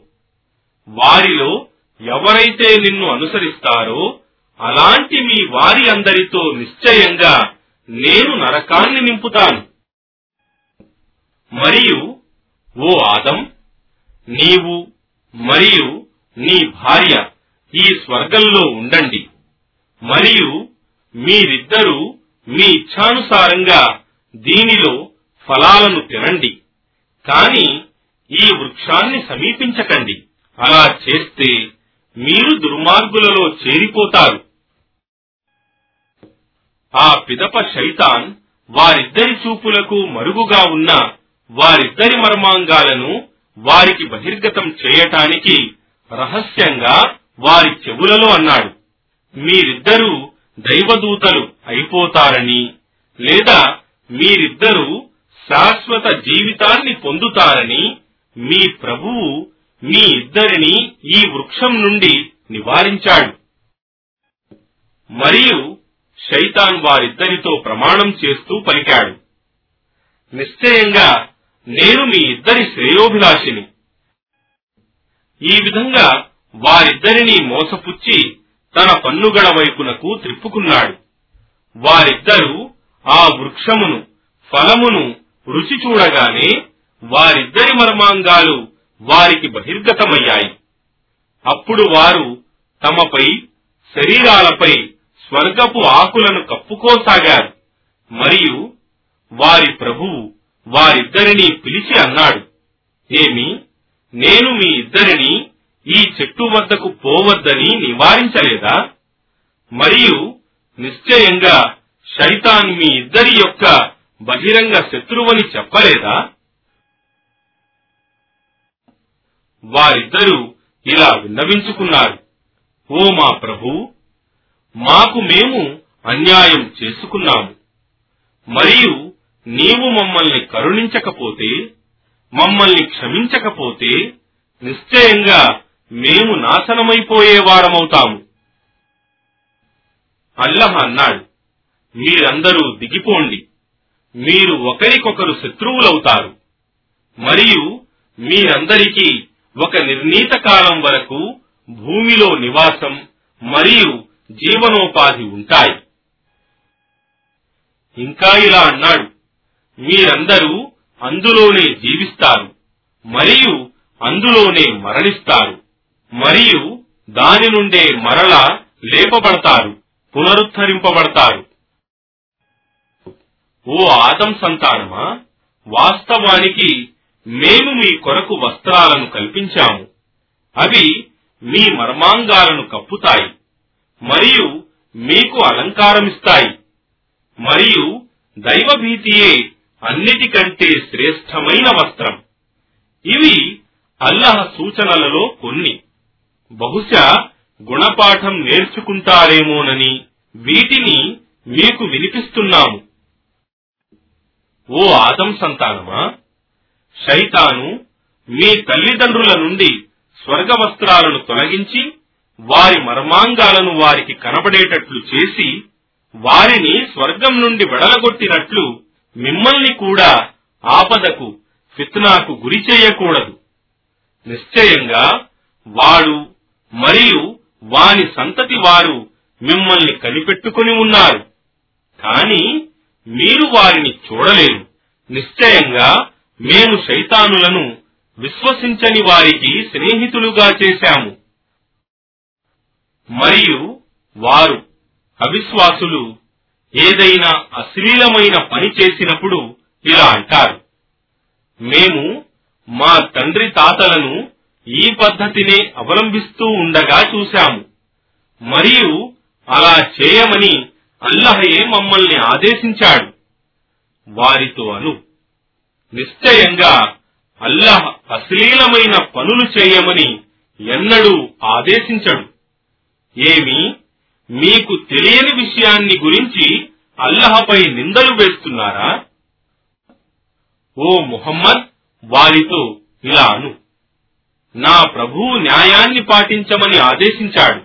వారిలో ఎవరైతే నిన్ను అనుసరిస్తారో అలాంటి మీ వారి అందరితో నిశ్చయంగా నేను నరకాన్ని నింపుతాను. మరియు ఓ ఆదం నీవు మరియు నీ భార్య ఈ స్వర్గంలో ఉండండి. మరియు మీరిద్దరూ మీ ఇచ్ఛానుసారంగా దీనిలో ఫలాలను తినండి. కాని ఈ వృక్షాన్ని సమీపించకండి. అలా చేస్తే మీరు దుర్మార్గులలో చేరిపోతారు. ఆ పిదప శైతాన్ వారిద్దరి చూపులకు మరుగుగా ఉన్న వారిద్దరి మర్మాంగాలను వారికి బహిర్గతం చేయటానికి రహస్యంగా వారి చెవులలో అన్నాడు. మీరిద్దరూ దైవదూతలు అయిపోతారని లేదా మీరిద్దరూ శాశ్వత జీవితాన్ని పొందుతారని మీ ప్రభువు మీ ఇద్దరిని ఈ వృక్షం నుండి నివారించాడు. మరియు శైతాన్ వారిద్దరితో ప్రమాణం చేస్తూ పలికాడు. నిశ్చయంగా నేను మీ ఇద్దరి శ్రేయోభిలాషిని. ఈ విధంగా వారిద్దరినీ మోసపుచ్చి తన పన్నుగడ వైపునకు త్రిప్పుకున్నాడు. వారిద్దరూ ఆ వృక్షమును ఫలమును రుచి చూడగానే వారిద్దరి మర్మాంగాలు వారికి బహిర్గతమయ్యాయి. అప్పుడు వారు తమపై శరీరాలపై స్వర్గపు ఆకులను కప్పుకోసాగారు. మరియు వారి ప్రభువు వారిద్దరినీ పిలిచి అన్నాడు ఏమి నేను మీ ఇద్దరిని ఈ చెట్టు వద్దకు పోవద్దని నివారించలేదా? మరియు నిశ్చయంగా శైతాన్ మీ ఇద్దరి యొక్క బహిరంగ శత్రువని చెప్పలేదా? వారిద్దరూ ఇలా విన్నవించుకున్నారు ఓ మా ప్రభు మాకు మేము అన్యాయం చేసుకున్నాము. మరియు నీవు మమ్మల్ని కరుణించకపోతే మమ్మల్ని క్షమించకపోతే నిశ్చయంగా మేము నాశనమైపోయేవారమవుతాము అల్లహ అన్నాడు మీరందరూ దిగిపోండి. మీరు ఒకరికొకరు శత్రువులవుతారు. మరియు మీరందరికీ ఒక నిర్ణీత కాలం వరకు భూమిలో నివాసం మరియు జీవనోపాధి ఉంటాయి. ఇంకా ఇలా అన్నాడు. మీరందరూ అందులోనే జీవిస్తారు మరియు అందులోనే మరణిస్తారు మరియు దాని నుండే మరల లేపబడతారు పునరుద్ధరింపబడతారు. ఓ ఆదం సంతానమా? వాస్తవానికి మేము మీ కొరకు వస్త్రాలను కల్పించాము. అవి మీ మర్మాంగాలను కప్పుతాయి. మరియు మీకు అలంకారమిస్తాయి. మరియు దైవభీతియే అన్నిటికంటే శ్రేష్టమైన వస్త్రం. ఇవి అల్లహ సూచనలలో కొన్ని. బహుశా గుణపాఠం నేర్చుకుంటారేమోనని వీటిని మీకు వినిపిస్తున్నాము. ఓ ఆదం సంతానమా? శైతాను మీ తల్లిదండ్రుల నుండి స్వర్గ వస్త్రాలను తొలగించి వారి మర్మాంగాలను వారికి కనబడేటట్లు చేసి వారిని స్వర్గం నుండి వెడలగొట్టినట్లు మిమ్మల్ని కూడా ఆపదకు ఫిత్నాకు గురి చేయకూడదు. నిశ్చయంగా వాడు మరియు వాని సంతతి వారు మిమ్మల్ని కనిపెట్టుకుని ఉన్నారు. కాని మీరు వారిని చూడలేరు. నిశ్చయంగా మేము శైతానులను విశ్వసించని వారికి స్నేహితులుగా చేశాము. మరియు వారు అవిశ్వాసులు ఏదైనా అశ్లీలమైన పని చేసినప్పుడు ఇలా అంటారు. మేము మా తండ్రి తాతలను ఈ పద్ధతినే అవలంబిస్తూ ఉండగా చూశాము. మరియు అలా చేయమని అల్లహయే మమ్మల్ని ఆదేశించాడు. వారితో అను. నిశ్చయంగా అల్లహ అశ్లీలమైన పనులు చేయమని ఎన్నడూ ఆదేశించడు. ఏమి మీకు తెలియని విషయాన్ని గురించి అల్లహపై నిందలు వేస్తున్నారా? ఓ ముహమ్మద్ వారితో ఇలా అను. నా ప్రభువు న్యాయాన్ని పాటించమని ఆదేశించాడు.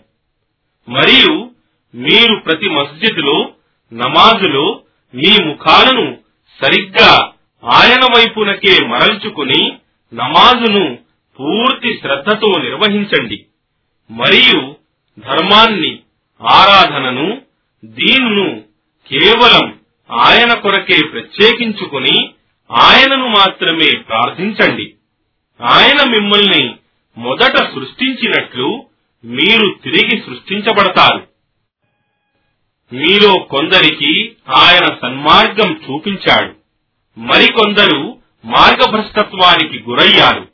మరియు మీరు ప్రతి మస్జిద్లో నమాజులో మీ ముఖాలను సరిగ్గా ఆయన వైపునకే మరల్చుకుని నమాజును పూర్తి శ్రద్ధతో నిర్వహించండి. మరియు ధర్మాన్ని ఆరాధనను దీన్ను కేవలం ఆయన కొరకే ప్రత్యేకించుకుని ఆయనను మాత్రమే ప్రార్థించండి. ఆయన మిమ్మల్ని మొదట సృష్టించినట్లు మీరు తిరిగి సృష్టించబడతారు. మీలో కొందరికి ఆయన సన్మార్గం చూపించాడు. మరికొందరు మార్గభ్రష్టత్వానికి గురయ్యారు.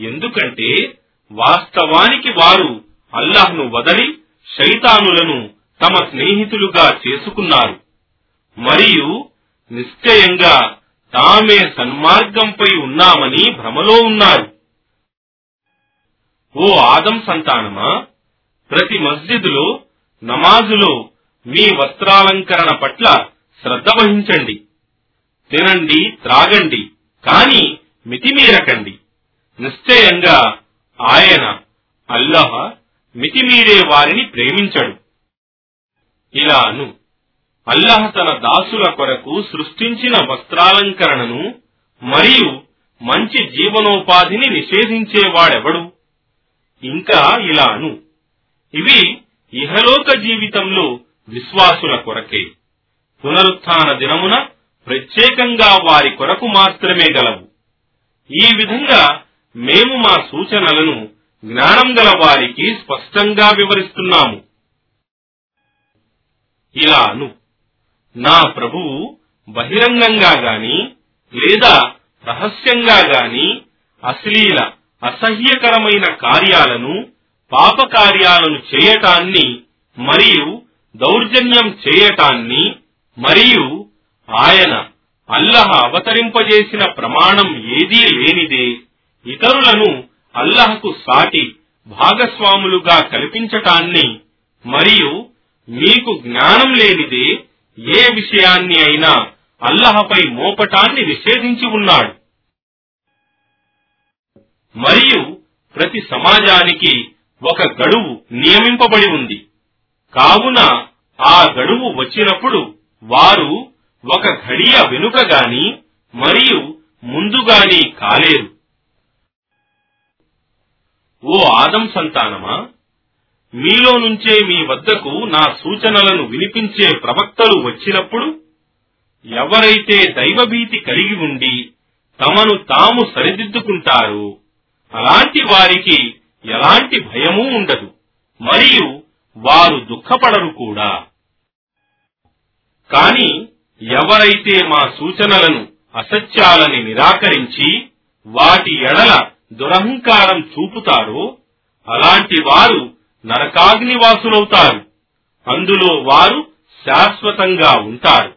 ఎందుకంటే వాస్తవానికి వారు అల్లాహ్ను వదలి శైతానులను తమ స్నేహితులుగా చేసుకున్నారు. మరియు నిశ్చయంగా తామే సన్మార్గంపై ఉన్నామని భ్రమలో ఉన్నారు. ఓ ఆదం సంతానమా? ప్రతి మస్జిద్లో నమాజులో మీ వస్త్రాలంకరణ పట్ల శ్రద్ధ వహించండి. తినండి త్రాగండి కాని మితిమీరకండి. నిశ్చయంగా ఆయన అల్లహ మితిమీరే వారిని ప్రేమించడు. ఇలాను అను తన దాసుల కొరకు సృష్టించిన వస్త్రాలంకరణను మరియు మంచి జీవనోపాధిని నిషేధించేవాడెవడు? ఇంకా ఇలాను ఇవి ఇహలోక జీవితంలో విశ్వాసుల కొరకే. పునరుత్థాన దినమున ప్రత్యేకంగా వారి కొరకు మాత్రమే గలవు. ఈ విధంగా మేము మా సూచనలను జ్ఞానం గల వారికి స్పష్టంగా వివరిస్తున్నాము. ఇలా అను నా ప్రభువు బహిరంగంగా గాని లేదా రహస్యంగా గాని అశ్లీల అసహ్యకరమైన కార్యాలను పాప కార్యాలను చేయటాన్ని మరియు దౌర్జన్యం చేయటాన్ని మరియు ఆయన అల్లహ అవతరింపజేసిన ప్రమాణం ఏదీ లేనిదే ఇతరులను అల్లహకు సాటి భాగస్వాములుగా కల్పించటాన్ని మరియు మీకు జ్ఞానం లేనిదే ఏ విషయాన్ని అయినా అల్లహపై మోపటాన్ని నిషేధించి ఉన్నాడు. మరియు ప్రతి సమాజానికి ఒక గడువు నియమింపబడి ఉంది. కావున ఆ గడువు వచ్చినప్పుడు వారు ఒక ఘడియ వెనుక గాని మరియు ముందుగాని కాలేరు. ఓ ఆదం సంతానమా? మీలో నుంచే మీ వద్దకు నా సూచనలను వినిపించే ప్రవక్తలు వచ్చినప్పుడు ఎవరైతే దైవభీతి కలిగి ఉండి తమను తాము సరిదిద్దుకుంటారో అలాంటి వారికి ఎలాంటి భయమూ ఉండదు మరియు వారు దుఃఖపడరు కూడా. కాని ఎవరైతే మా సూచనలను అసత్యాలని నిరాకరించి వాటి ఎడల దురహంకారం చూపుతారో అలాంటి వారు నరకాగ్నివాసులవుతారు. అందులో వారు శాశ్వతంగా ఉంటారు.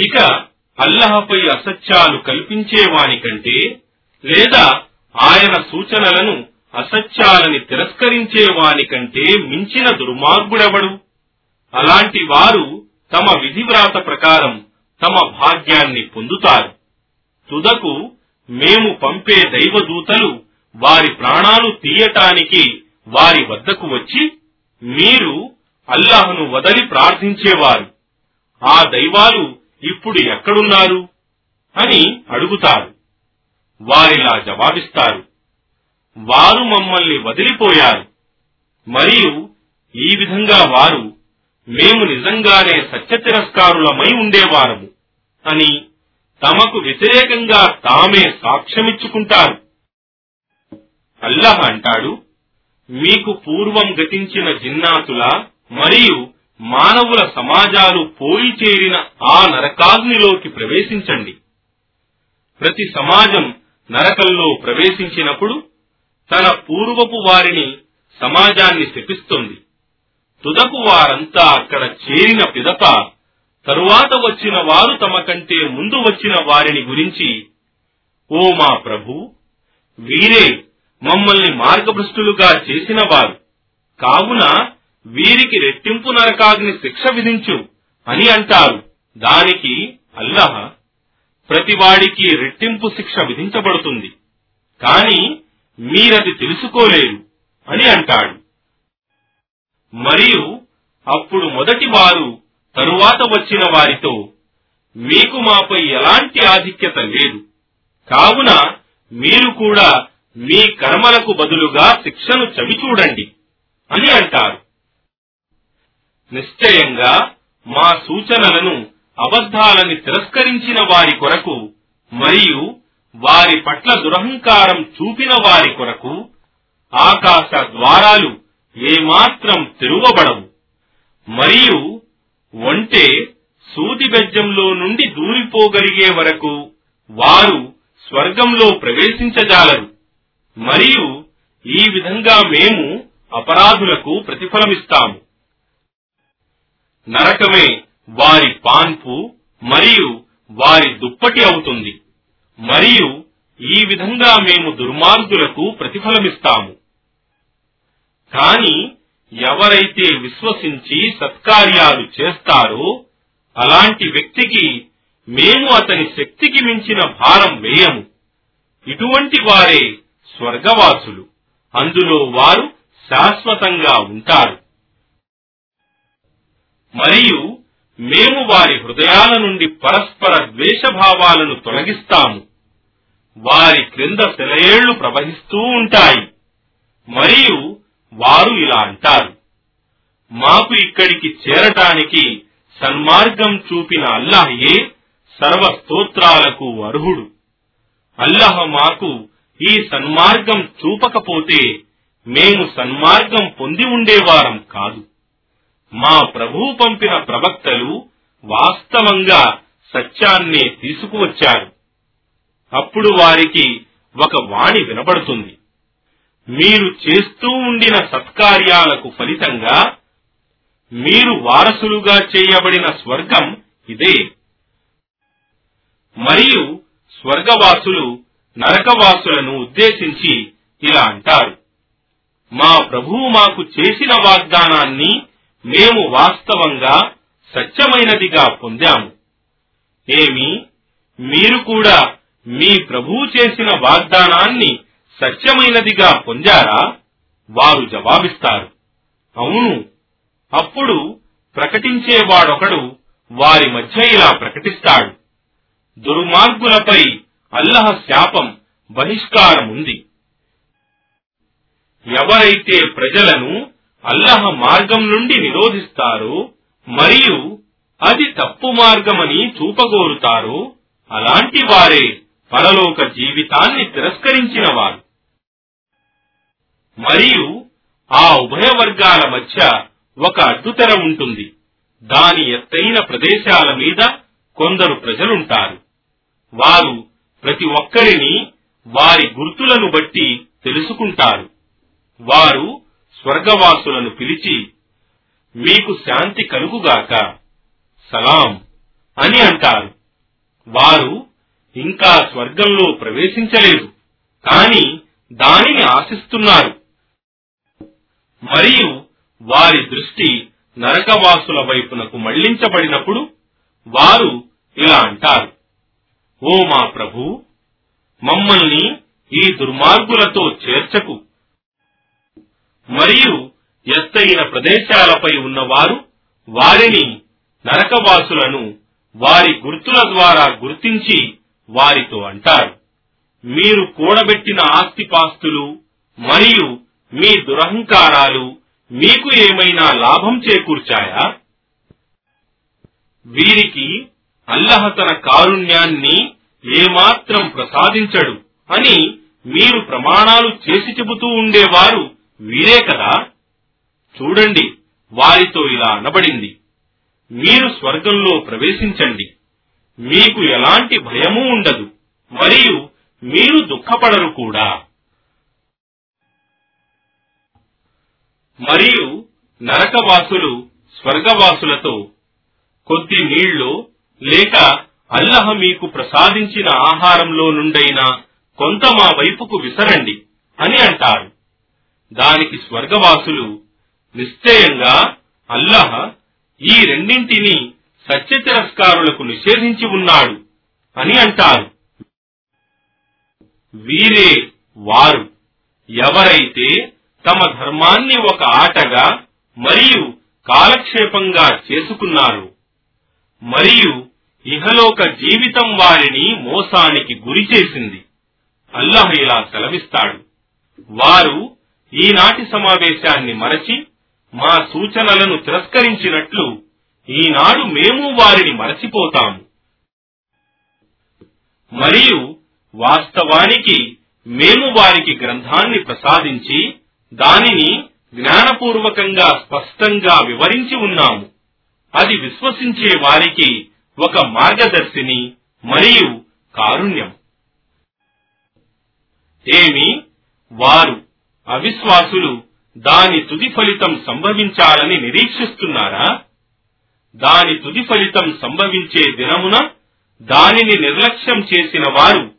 ఇక అల్లహపై అసత్యాలు కల్పించేవాని కంటే లేదా ఆయన సూచనలను అసత్యాలని తిరస్కరించేవాని కంటే మించిన దుర్మార్గుడెవడు? అలాంటి వారు తమ విధివ్రాత ప్రకారం తమ భాగ్యాన్ని పొందుతారు. తుదకు మేము పంపే దైవదూతలు వారి ప్రాణాలు తీయటానికి వారి వద్దకు వచ్చి మీరు అల్లాహ్ను వదలి ప్రార్థించేవారు. ఆ దైవాలు ఇప్పుడు ఎక్కడున్నారు? అని అడుగుతారు. వారిలా జవాబిస్తారు. వారు మమ్మల్ని వదిలిపోయారు. మరియు ఈ విధంగా వారు మేము నిజంగానే సత్య తిరస్కారులమై ఉండేవారము అని తమకు వ్యతిరేకంగా తామే సాక్ష్యమిచ్చుకుంటారు. అల్లాహ్ అంటాడు మీకు పూర్వం గతించిన జిన్నాతుల మరియు మానవుల సమాజాలు పోయి చేరిన ఆ నరకాగ్నిలోకి ప్రవేశించండి. ప్రతి సమాజం నరకంలో ప్రవేశించినప్పుడు తన పూర్వపు వారిని సమాజాన్ని శపిస్తుంది. తుదకు వారంతా అక్కడ చేరిన పిదప తరువాత వచ్చిన వారు తమ కంటే ముందు వచ్చిన వారిని గురించి ఓ మా ప్రభు వీరే మమ్మల్ని మార్గభ్రష్టులుగా చేసిన వారు. కావున వీరికి రెట్టింపు నరకాగ్ని శిక్ష విధించు అని అంటారు. దానికి అల్లహ ప్రతివాడికి రెట్టింపు శిక్ష విధించబడుతుంది. కాని మీరది తెలుసుకోలేరు అని అంటాడు. మరియు అప్పుడు మొదటి వారు తరువాత వచ్చిన వారితో మీకు మాపై ఎలాంటి ఆధిక్యత లేదు. కావున మీరు కూడా మీ కర్మలకు బదులుగా శిక్షను చవిచూడండి అని అంటారు. నిశ్చయంగా మా సూచనలను అబద్ధాలని తిరస్కరించిన వారి కొరకు మరియు వారి పట్ల దురహంకారం చూపిన వారి కొరకు ఆకాశ ద్వారాలు ఏమాత్రం తెరువబడవు. మరియు ఒంటే సూది బెజ్జంలో నుండి దూరిపోగలిగే వరకు వారు స్వర్గంలో ప్రవేశించజాలరు. మరియు ఈ విధంగా మేము అపరాధులకు ప్రతిఫలమిస్తాము. నరకమే వారి పాన్పు మరియు వారి దుప్పటి అవుతుంది. మరియు ఈ విధంగా మేము దుర్మార్గులకు ప్రతిఫలమిస్తాము. కానీ ఎవరైతే విశ్వసించి సత్కార్యాలు చేస్తారో అలాంటి వ్యక్తికి మేము అతని శక్తికి మించిన భారం వేయము. ఇటువంటి వారే స్వర్గవాసులు. అందులో వారు శాశ్వతంగా ఉంటారు. మరియు మేము వారి హృదయాల నుండి పరస్పర ద్వేషభావాలను తొలగిస్తాము. వారి క్రింద సెలయేళ్ళు ప్రవహిస్తూ ఉంటాయి. మరియు వారు ఇలా అంటారు. మాకు ఇక్కడికి చేరటానికి సన్మార్గం చూపిన అల్లాహయే సర్వ స్తోత్రాలకు అర్హుడు. అల్లహ మాకు ఈ సన్మార్గం చూపకపోతే మేము సన్మార్గం పొంది ఉండేవారం కాదు. మా ప్రభువు పంపిన ప్రవక్తలు వాస్తవంగా సత్యాన్నే తీసుకువచ్చారు. అప్పుడు వారికి ఒక వాణి వినబడుతుంది. మీరు చేస్తూ ఉండిన సత్కార్యాలకు ఫలితంగా మీరు వారసులుగా చేయబడిన స్వర్గం ఇదే. మరియు స్వర్గవాసులు నరకవాసులను ఉద్దేశించి ఇలా అంటారు. మా ప్రభువు మాకు చేసిన వాగ్దానాన్ని మేము వాస్తవంగా సత్యమైనదిగా పొందాము. ఏమి? మీరు కూడా మీ ప్రభువు చేసిన వాగ్దానాన్ని సత్యమైనదిగా పొందారా? వారు జవాబిస్తారు. అవును అప్పుడు ప్రకటించేవాడొకడు వారి మధ్య ఇలా ప్రకటిస్తాడు. దుర్మార్గులపై అల్లహ శాపం బహిష్కారముంది. ఎవరైతే ప్రజలను అల్లహ మార్గం నుండి నిరోధిస్తారో మరియు అది తప్పు మార్గమని చూపగోరుతారో అలాంటి వారే పరలోక జీవితాన్ని తిరస్కరించిన వారు. మరియు ఆ ఉభయ వర్గాల మధ్య ఒక అడ్డుతెర ఉంటుంది. దాని ఎత్తైన ప్రదేశాల మీద కొందరు ప్రజలుంటారు. వారు ప్రతి ఒక్కరిని వారి గుర్తులను బట్టి తెలుసుకుంటారు. వారు స్వర్గవాసులను పిలిచి మీకు శాంతి కలుగుగాక సలాం అని అంటారు. వారు ఇంకా స్వర్గంలో ప్రవేశించలేదు కాని దానిని ఆశిస్తున్నారు. మరియు వారి దృష్టి నరకవాసుల వైపునకు మళ్ళించబడినప్పుడు వారు ఇలా అంటారు. ఓ మా ప్రభు మమ్మల్ని ఈ దుర్మార్గులతో చేర్చకు. మరియు ఎత్తైన ప్రదేశాలపై ఉన్నవారు వారిని నరకవాసులను వారి గుర్తుల ద్వారా గుర్తించి వారితో అంటారు. మీరు కూడబెట్టిన ఆస్తిపాస్తులు మరియు మీ దురహంకారాలు మీకు ఏమైనా లాభం చేకూర్చాయా? వీరికి అల్లహ తన కారుణ్యాన్ని ఏమాత్రం ప్రసాదించడు అని మీరు ప్రమాణాలు చేసి చెబుతూ ఉండేవారు వీరే కదా? చూడండి వారితో ఇలా అనబడింది. మీరు స్వర్గంలో ప్రవేశించండి. మీకు ఎలాంటి భయమూ ఉండదు. మరియు మీరు దుఃఖపడరు కూడా. మరియు నరకవాసులు స్వర్గవాసులతో కొద్ది నీళ్ళు లేక అల్లహ మీకు ప్రసాదించిన ఆహారంలో నుండైనా కొంత మా వైపుకు విసరండి అని అంటారు. దానికి స్వర్గవాసులు నిశ్చయంగా అల్లహ ఈ రెండింటిని సత్య తిరస్కారులకు నిషేధించి ఉన్నాడు అని అంటారు. వీరే వారు. ఎవరైతే తమ ధర్మాన్ని ఒక ఆటగా మరియు కాలక్షేపంగా చేసుకున్నారు. మరియు ఇహలోక జీవితం వారిని మోసానికి గురి చేసింది. అల్లాహ్ ఇలా సెలవిస్తాడు. వారు ఈనాటి సమావేశాన్ని మరచి మా సూచనలను తిరస్కరించినట్లు ఈనాడు మేము వారిని మరచిపోతాము. మరియు వాస్తవానికి మేము వారికి గ్రంథాన్ని ప్రసాదించి దానిని జ్ఞానపూర్వకంగా స్పష్టంగా వివరించి ఉన్నాము. అది విశ్వసించే వారికి ఒక మార్గదర్శిని మరియు కారుణ్యం. ఏమి? వారు అవిశ్వాసులు దాని తుది ఫలితం సంభవించాలని నిరీక్షిస్తున్నారా? దాని తుది ఫలితం సంభవించే దినమున దానిని నిర్లక్ష్యం చేసిన వారు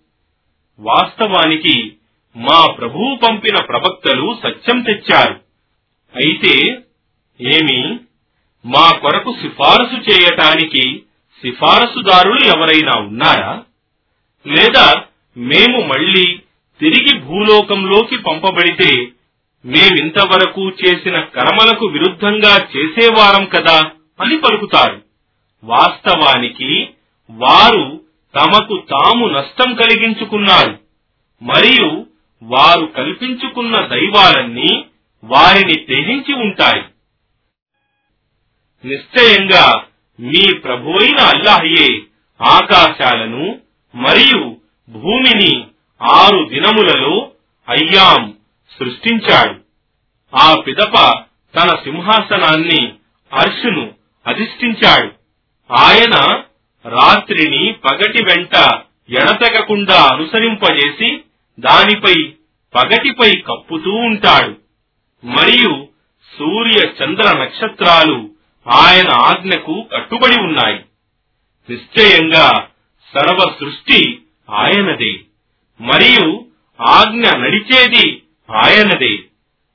వాస్తవానికి మా ప్రభువు పంపిన ప్రవక్తలు సత్యం తెచ్చారు. అయితే ఏమి? మా కొరకు సిఫారసు చేయటానికి సిఫారసుదారులు ఎవరైనా ఉన్నారా? లేదా మేము మళ్ళీ తిరిగి భూలోకంలోకి పంపబడితే మేమింతవరకు చేసిన కర్మలకు విరుద్ధంగా చేసేవారం కదా అని పలుకుతారు. వాస్తవానికి వారు తమకు తాము నష్టం కలిగించుకున్నారు. మరియు వారు కల్పించుకున్న దైవాలన్నీ వారిని త్యజించి ఉంటాయి. నిశ్చయంగా మీ ప్రభువైన అల్లాహయే ఆకాశాలను మరియు భూమిని ఆరు దినములలో అయ్యాం సృష్టించాడు. ఆ పిదప తన సింహాసనాన్ని అర్షును అధిష్ఠించాడు. ఆయన రాత్రిని పగటి వెంట ఎడతెగకుండా అనుసరింపజేసి దానిపై పగటిపై కప్పుతూ ఉంటాడు. మరియు సూర్య చంద్ర నక్షత్రాలు ఆయన ఆజ్ఞకు కట్టుబడి ఉన్నాయి. నిశ్చయంగా సర్వ సృష్టి ఆయనదే. మరియు ఆజ్ఞ నడిచేది ఆయనదే.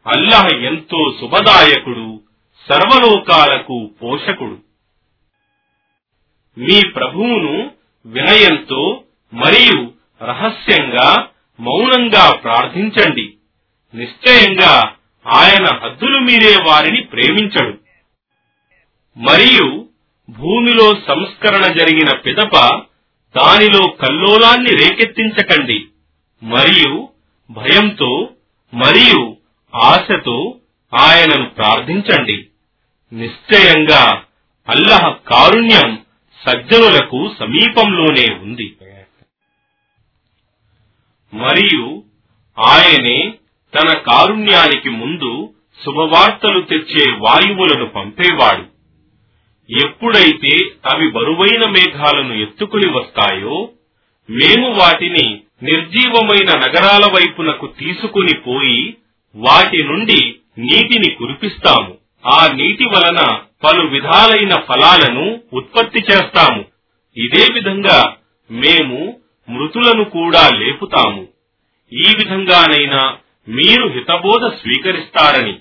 అల్లాహ్ ఎంతో శుభదాయకుడు సర్వలోకాలకు పోషకుడు. మీ ప్రభువును వినయంతో మరియు రహస్యంగా మౌనంగా ప్రార్థించండి. నిశ్చయంగా ఆయన హద్దులు మీరే వారిని ప్రేమించడు. మరియు భూమిలో సంస్కరణ జరిగిన పిదప దానిలో కల్లోలాన్ని రేకెత్తించకండి. మరియు భయంతో మరియు ఆశతో ఆయనను ప్రార్థించండి. నిశ్చయంగా అల్లహ కారుణ్యం సజ్జనులకు సమీపంలోనే ఉంది. మరియు ఆయనే తన కారుణ్యానికి ముందు శుభవార్తలు తెచ్చే వాయువులను పంపేవాడు. ఎప్పుడైతే అవి బరువైన మేఘాలను ఎత్తుకుని వస్తాయో మేము వాటిని నిర్జీవమైన నగరాల వైపునకు తీసుకుని పోయి వాటి నుండి నీటిని కురిపిస్తాము. ఆ నీటి వలన పలు విధాలైన ఫలాలను ఉత్పత్తి చేస్తాము. ఇదే విధంగా మేము మృతులను కూడా లేపుతాము. ఈ విధంగానైనా మీరు హితబోధ స్వీకరిస్తారని.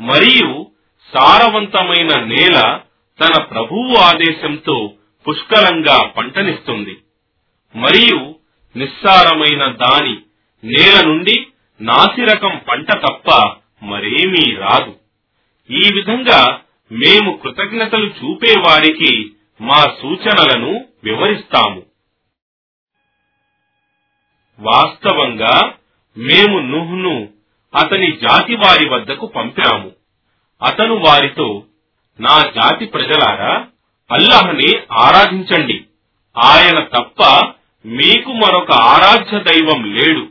మరియు సారవంతమైన నేల తన ప్రభువు ఆదేశంతో పుష్కలంగా పంటనిస్తుంది. మరియు నిస్సారమైన దాని నేల నుండి నాసిరకం పంట తప్ప మరేమీ రాదు. ఈ విధంగా మేము కృతజ్ఞతలు చూపే వారికి మా సూచనలను వివరిస్తాము. వాస్తవంగా మేము నుహ్ను అతని జాతి వారి వద్దకు పంపాము. అతను వారితో నా జాతి ప్రజలారా అల్లాహ్ని ఆరాధించండి. ఆయన తప్ప మీకు మరొక ఆరాధ్య దైవం లేడు.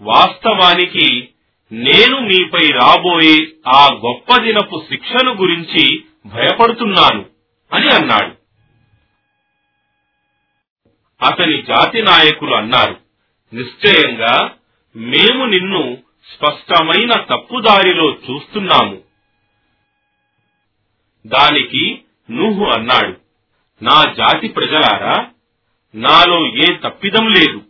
వాస్తవానికి నేను మీపై రాబోయే ఆ గొప్ప దినపు శిక్షను గురించి భయపడుతున్నాను అని అన్నాడు. అతని జాతి నాయకులు అన్నారు. నిశ్చయంగా మేము నిన్ను స్పష్టమైన తప్పుదారిలో చూస్తున్నాము. దానికి నుహు అన్నాడు నా జాతి ప్రజలారా నాలో ఏ తప్పిదం లేదు.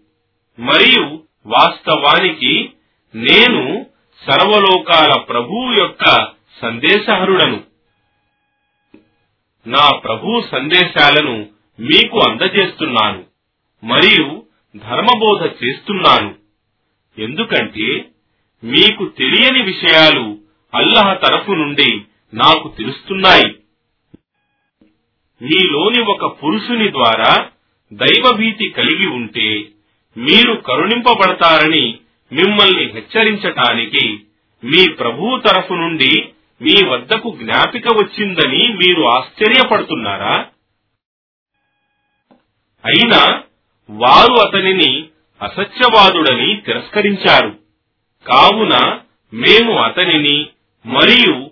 మరియు వాస్తవానికి నేను సర్వలోకాల ప్రభువు యొక్క సందేశహరుడను. నా ప్రభు సందేశాలను మీకు అందజేస్తున్నాను. మరియు ధర్మబోధ చేస్తున్నాను. ఎందుకంటే మీకు తెలియని విషయాలు అల్లహ తరఫు నుండి నాకు తెలుస్తున్నాయి. మీలోని ఒక పురుషుని ద్వారా దైవభీతి కలిగి ఉంటే మీరు కరుణింపబడతారని మిమ్మల్ని హెచ్చరించటానికి మీ ప్రభువు తరఫు నుండి మీ వద్దకు జ్ఞాపిక వచ్చిందని మీరు ఆశ్చర్యపడుతున్నారా? అయినా వారు అతనిని అసత్యవాదుడని తిరస్కరించారు. కావున మేము అతనిని మరియు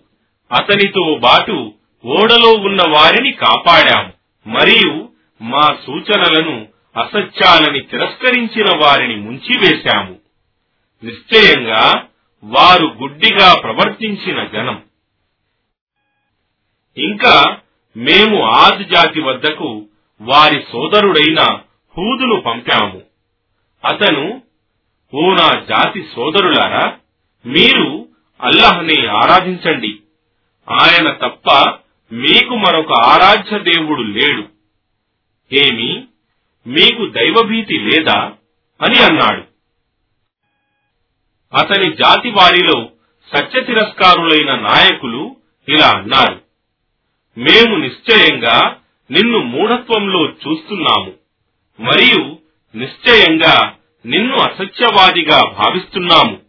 అతనితో బాటు ఓడలో ఉన్న వారిని కాపాడాము. మరియు మా సూచనలను అసత్యాలని తిరస్కరించిన వారిని ముంచివేశాము. నిశ్చయంగా వారు గుడ్డిగా ప్రవర్తించిన జనం. ఇంకా మేము ఆద్ జాతి వద్దకు వారి సోదరుడైన హూదును పంపాము. అతను ఓ నా జాతి సోదరులారా మీరు అల్లహ్ని ఆరాధించండి. ఆయన తప్ప మీకు మరొక ఆరాధ్య దేవుడు లేడు. ఏమి మీకు దైవభీతి లేదా? అని అన్నాడు. అతని జాతి వారిలో సత్య తిరస్కారులైన నాయకులు ఇలా అన్నారు మేము నిశ్చయంగా నిన్ను మూఢత్వంలో చూస్తున్నాము. మరియు నిశ్చయంగా నిన్ను అసత్యవాదిగా భావిస్తున్నాము.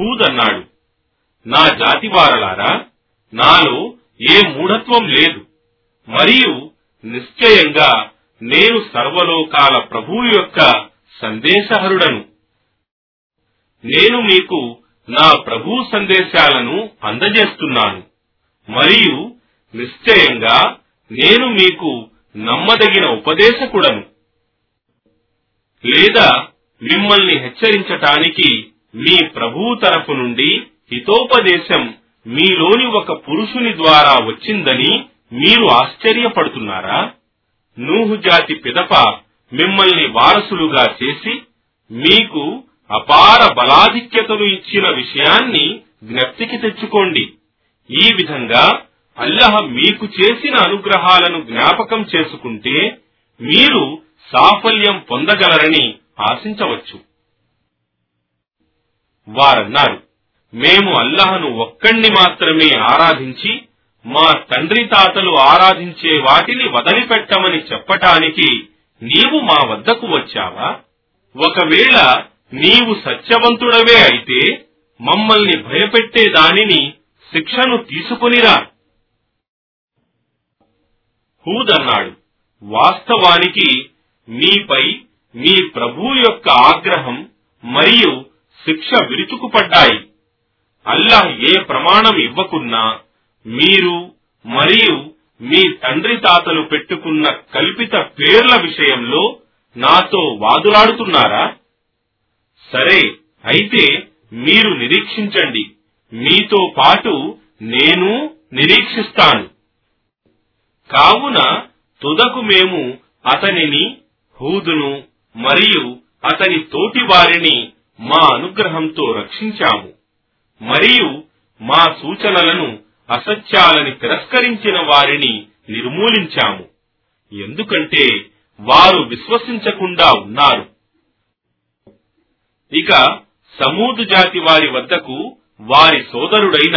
హూదన్నాడు నా జాతివారలారా నాలో ఏ మూఢత్వం లేదు. మరియు నిశ్చయంగా నేను సర్వలోకాల ప్రభువు యొక్క సందేశహరుడను. నేను మీకు నా ప్రభు సందేశాలను అందజేస్తున్నాను. మరియు నిశ్చయంగా నేను మీకు నమ్మదగిన ఉపదేశకుడను. లేదా మిమ్మల్ని హెచ్చరించటానికి మీ ప్రభువు తరఫు నుండి హితోపదేశం మీలోని ఒక పురుషుని ద్వారా వచ్చిందని మీరు ఆశ్చర్యపడుతున్నారా? నూహు జాతి పిదప మిమ్మల్ని వారసులుగా చేసి మీకు అపార బలాధిక్యతను ఇచ్చిన విషయాన్ని జ్ఞప్తికి తెచ్చుకోండి. ఈ విధంగా అల్లహ మీకు చేసిన అనుగ్రహాలను జ్ఞాపకం చేసుకుంటే మీరు సాఫల్యం పొందగలరని ఆశించవచ్చు. వారన్నారు మేము అల్లహను ఒక్కణ్ణి మాత్రమే ఆరాధించి మా తండ్రి తాతలు ఆరాధించే వాటిని వదిలిపెట్టమని చెప్పటానికి నీవు మా వద్దకు వచ్చావా? ఒకవేళ నీవు సత్యవంతుడవే అయితే మమ్మల్ని భయపెట్టే దానిని శిక్షను తీసుకునిరా. హూదన్నాడు. వాస్తవానికి మీపై మీ ప్రభు యొక్క ఆగ్రహం మరియు శిక్ష విరుచుకుపడ్డాయి. అల్లాహ్ ఏ ప్రమాణం ఇవ్వకున్నా మీరు మరియు మీ తండ్రి తాతలు పెట్టుకున్న కల్పిత పేర్ల విషయంలో నాతో వాదులాడుతున్నారా? సరే అయితే మీరు నిరీక్షించండి. మీతో పాటు నేను నిరీక్షిస్తాను. కావున తుదకు మేము అతనిని హూదును మరియు అతని తోటి వారిని మా అనుగ్రహంతో రక్షించాము. మరియు మా సూచనలను అసత్యాలని తిరస్కరించిన వారిని నిర్మూలించాము. ఎందుకంటే వారు విశ్వసించకుండా ఉన్నారు. ఇక సమూదు జాతి వారి వద్దకు వారి సోదరుడైన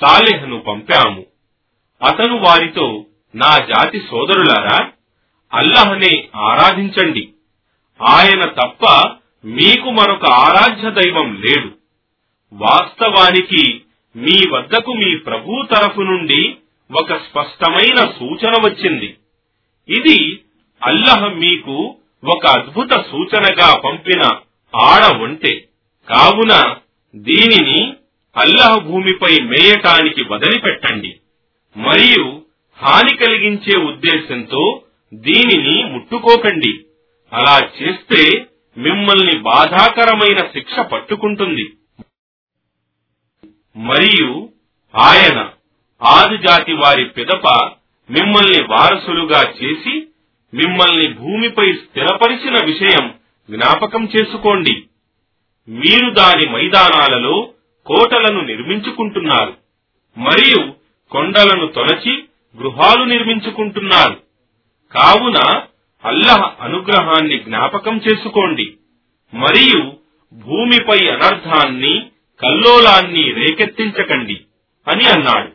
సాలెహ్ను పంపాము. అతను వారితో నా జాతి సోదరులారా అల్లహనే ఆరాధించండి. ఆయన తప్ప మీకు మరొక ఆరాధ్య దైవం లేడు. వాస్తవానికి మీ వద్దకు మీ ప్రభు తరఫు నుండి ఒక స్పష్టమైన సూచన వచ్చింది. ఇది అల్లహ మీకు ఒక అద్భుత సూచనగా పంపిన ఆడ ఒంటే. కావున దీనిని అల్లహ భూమిపై మేయటానికి వదిలిపెట్టండి. మరియు హాని కలిగించే ఉద్దేశంతో దీనిని ముట్టుకోకండి. అలా చేస్తే మిమ్మల్ని బాధాకరమైన శిక్ష పట్టుకుంటుంది. మరియు ఆయన ఆదిజాతి వారి పిదప మిమ్మల్ని వారసులుగా చేసి మిమ్మల్ని భూమిపై స్థిరపరిచిన విషయం జ్ఞాపకం చేసుకోండి. మీరు దాని మైదానాలలో కోటలను నిర్మించుకుంటున్నారు. మరియు కొండలను తొలచి గృహాలు నిర్మించుకుంటున్నారు. కావున అల్లహ అనుగ్రహాన్ని జ్ఞాపకం చేసుకోండి. మరియు భూమిపై అనర్థాన్ని కల్లోలాన్ని రేకెత్తించకండి అని అన్నాడు.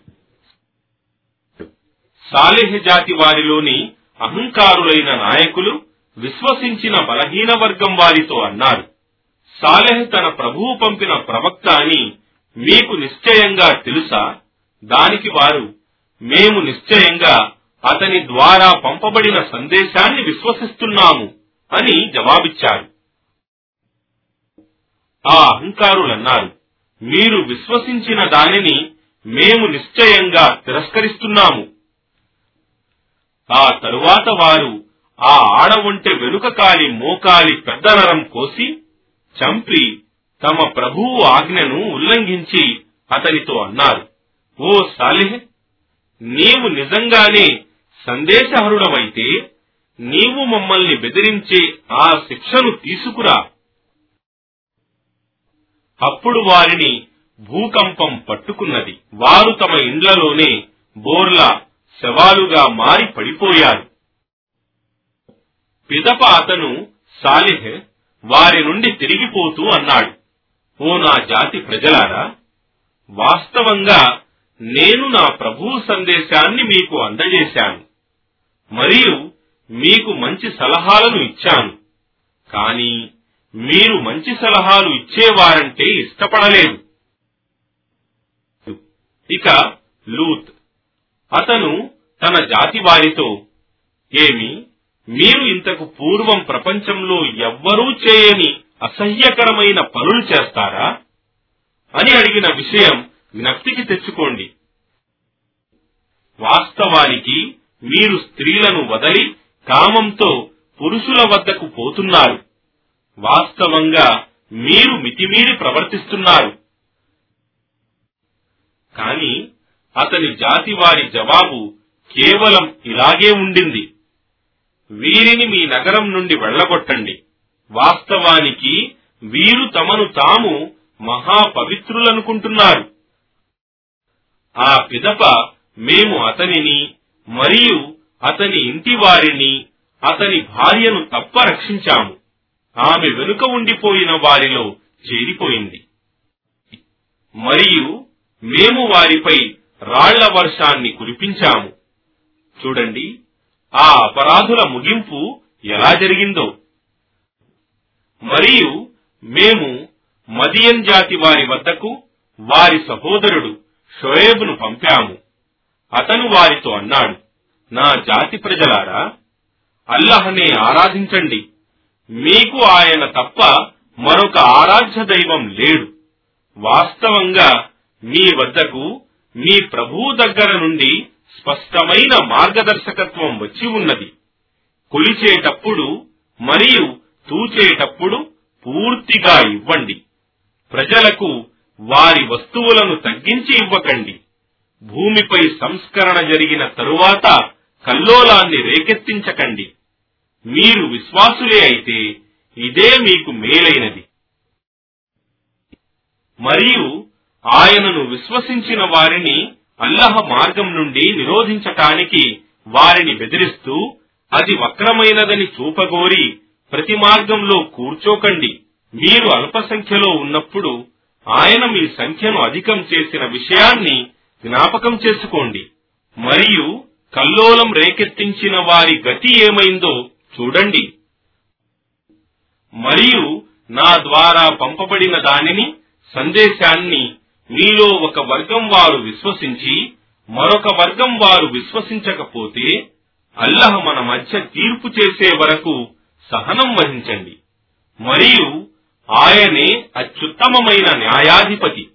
సాలెహ జాతి వారిలోని అహంకారులైన నాయకులు విశ్వసించిన బలహీన వర్గం వారితో అన్నారు సాలెహ్ తన ప్రభువు పంపిన ప్రవక్త అని మీకు నిశ్చయంగా తెలుసా? దానికి వారు మేము నిశ్చయంగా అతని ద్వారా పంపబడిన సందేశాన్ని విశ్వసిస్తున్నాము అని జవాబిచ్చారు. ఆ అహంకారులన్నారు మీరు విశ్వసించిన దానిని మేము నిశ్చయంగా తిరస్కరిస్తున్నాము. ఆ తరువాత వారు ఆ ఆడవంటె వెనుక కాలి మోకాలి పెద్ద నరం కోసి చంపి తమ ప్రభువు ఆజ్ఞను ఉల్లంఘించి అతనితో అన్నారు ఓ సాలిహ్ నీవు నిజంగానే సందేశహరుడవైతే నీవు మమ్మల్ని బెదిరించే ఆ శిక్షను తీసుకురా. అప్పుడు వారిని భూకంపం పట్టుకున్నది. వారు తమ ఇండ్లలోనే బోర్లా శవాలుగా మారి పడిపోయారు. పిదప అతను సాలిహ్ వారి నుండి తిరిగిపోతూ అన్నాడు ఓ నా జాతి ప్రజలారా వాస్తవంగా నేను నా ప్రభువు సందేశాన్ని మీకు అందజేశాను. మరియు మీకు మంచి సలహాలను ఇచ్చాను. కానీ మీరు మంచి సలహాలు ఇచ్చేవారంటే ఇష్టపడలేదు. ఇక లూత్. అతను తన జాతి వారితో ఏమి మీరు ఇంతకు పూర్వం ప్రపంచంలో ఎవ్వరూ చేయని అసహ్యకరమైన పనులు చేస్తారా? అని అడిగిన విషయం జ్ఞప్తికి తెచ్చుకోండి. వాస్తవానికి మీరు స్త్రీలను వదలి కామంతో పురుషుల వద్దకు పోతున్నారు. వాస్తవంగా మీరు మితిమీరి ప్రవర్తిస్తున్నారు. కాని అతని జాతి వారి జవాబు కేవలం ఇలాగే ఉండింది. వీరిని మీ నగరం నుండి వెళ్ళగొట్టండి వాస్తవానికి వీరు తమను తాము మహాపవిత్రులనుకుంటున్నారు. ఆ పిదప మేము అతనిని మరియు అతని ఇంటి వారిని అతని భార్యను తప్ప రక్షించాము. ఆమె వెనుక ఉండిపోయిన వారిలో చేరిపోయింది. మరియు మేము వారిపై రాళ్ళ వర్షాన్ని కురిపించాము. చూడండి ఆ అపరాధుల ముగింపు ఎలా జరిగిందో. మరియు మేము మదియన్ జాతి వారి వద్దకు వారి సహోదరుడు షోయేబును పంపాము. అతను వారితో అన్నాడు నా జాతి ప్రజలారా అల్లహనే ఆరాధించండి. మీకు ఆయన తప్ప మరొక ఆరాధ్య దైవం లేడు. వాస్తవంగా మీ వద్దకు మీ ప్రభువు దగ్గర నుండి స్పష్టమైన మార్గదర్శకత్వం వచ్చి ఉన్నది. కొలిచేటప్పుడు మరియు తూచేటప్పుడు పూర్తిగా ఇవ్వండి. ప్రజలకు వారి వస్తువులను తగ్గించి ఇవ్వకండి. భూమిపై సంస్కరణ జరిగిన తరువాత కల్లోలాన్ని రేకెత్తించకండి. మీరు విశ్వాసులే అయితే ఇదే మీకు మేలైనది. మరియు ఆయనను విశ్వసించిన వారిని అల్లహ మార్గం నుండి నిరోధించటానికి వారిని బెదిరిస్తూ అది వక్రమైనదని చూపగోరి ప్రతి మార్గంలో కూర్చోకండి. మీరు అల్పసంఖ్యలో ఉన్నప్పుడు ఆయన మీ సంఖ్యను అధికం చేసిన విషయాన్ని జ్ఞాపకం చేసుకోండి. మరియు కల్లోలం రేకెత్తించిన వారి గతి ఏమైందో చూడండి. మరియు నా ద్వారా పంపబడిన దానిని సందేశాన్ని మీలో ఒక వర్గం వారు విశ్వసించి మరొక వర్గం వారు విశ్వసించకపోతే అల్లహ మన మధ్య తీర్పు చేసే వరకు సహనం వహించండి. మరియు ఆయనే అత్యుత్తమమైన న్యాయాధిపతి.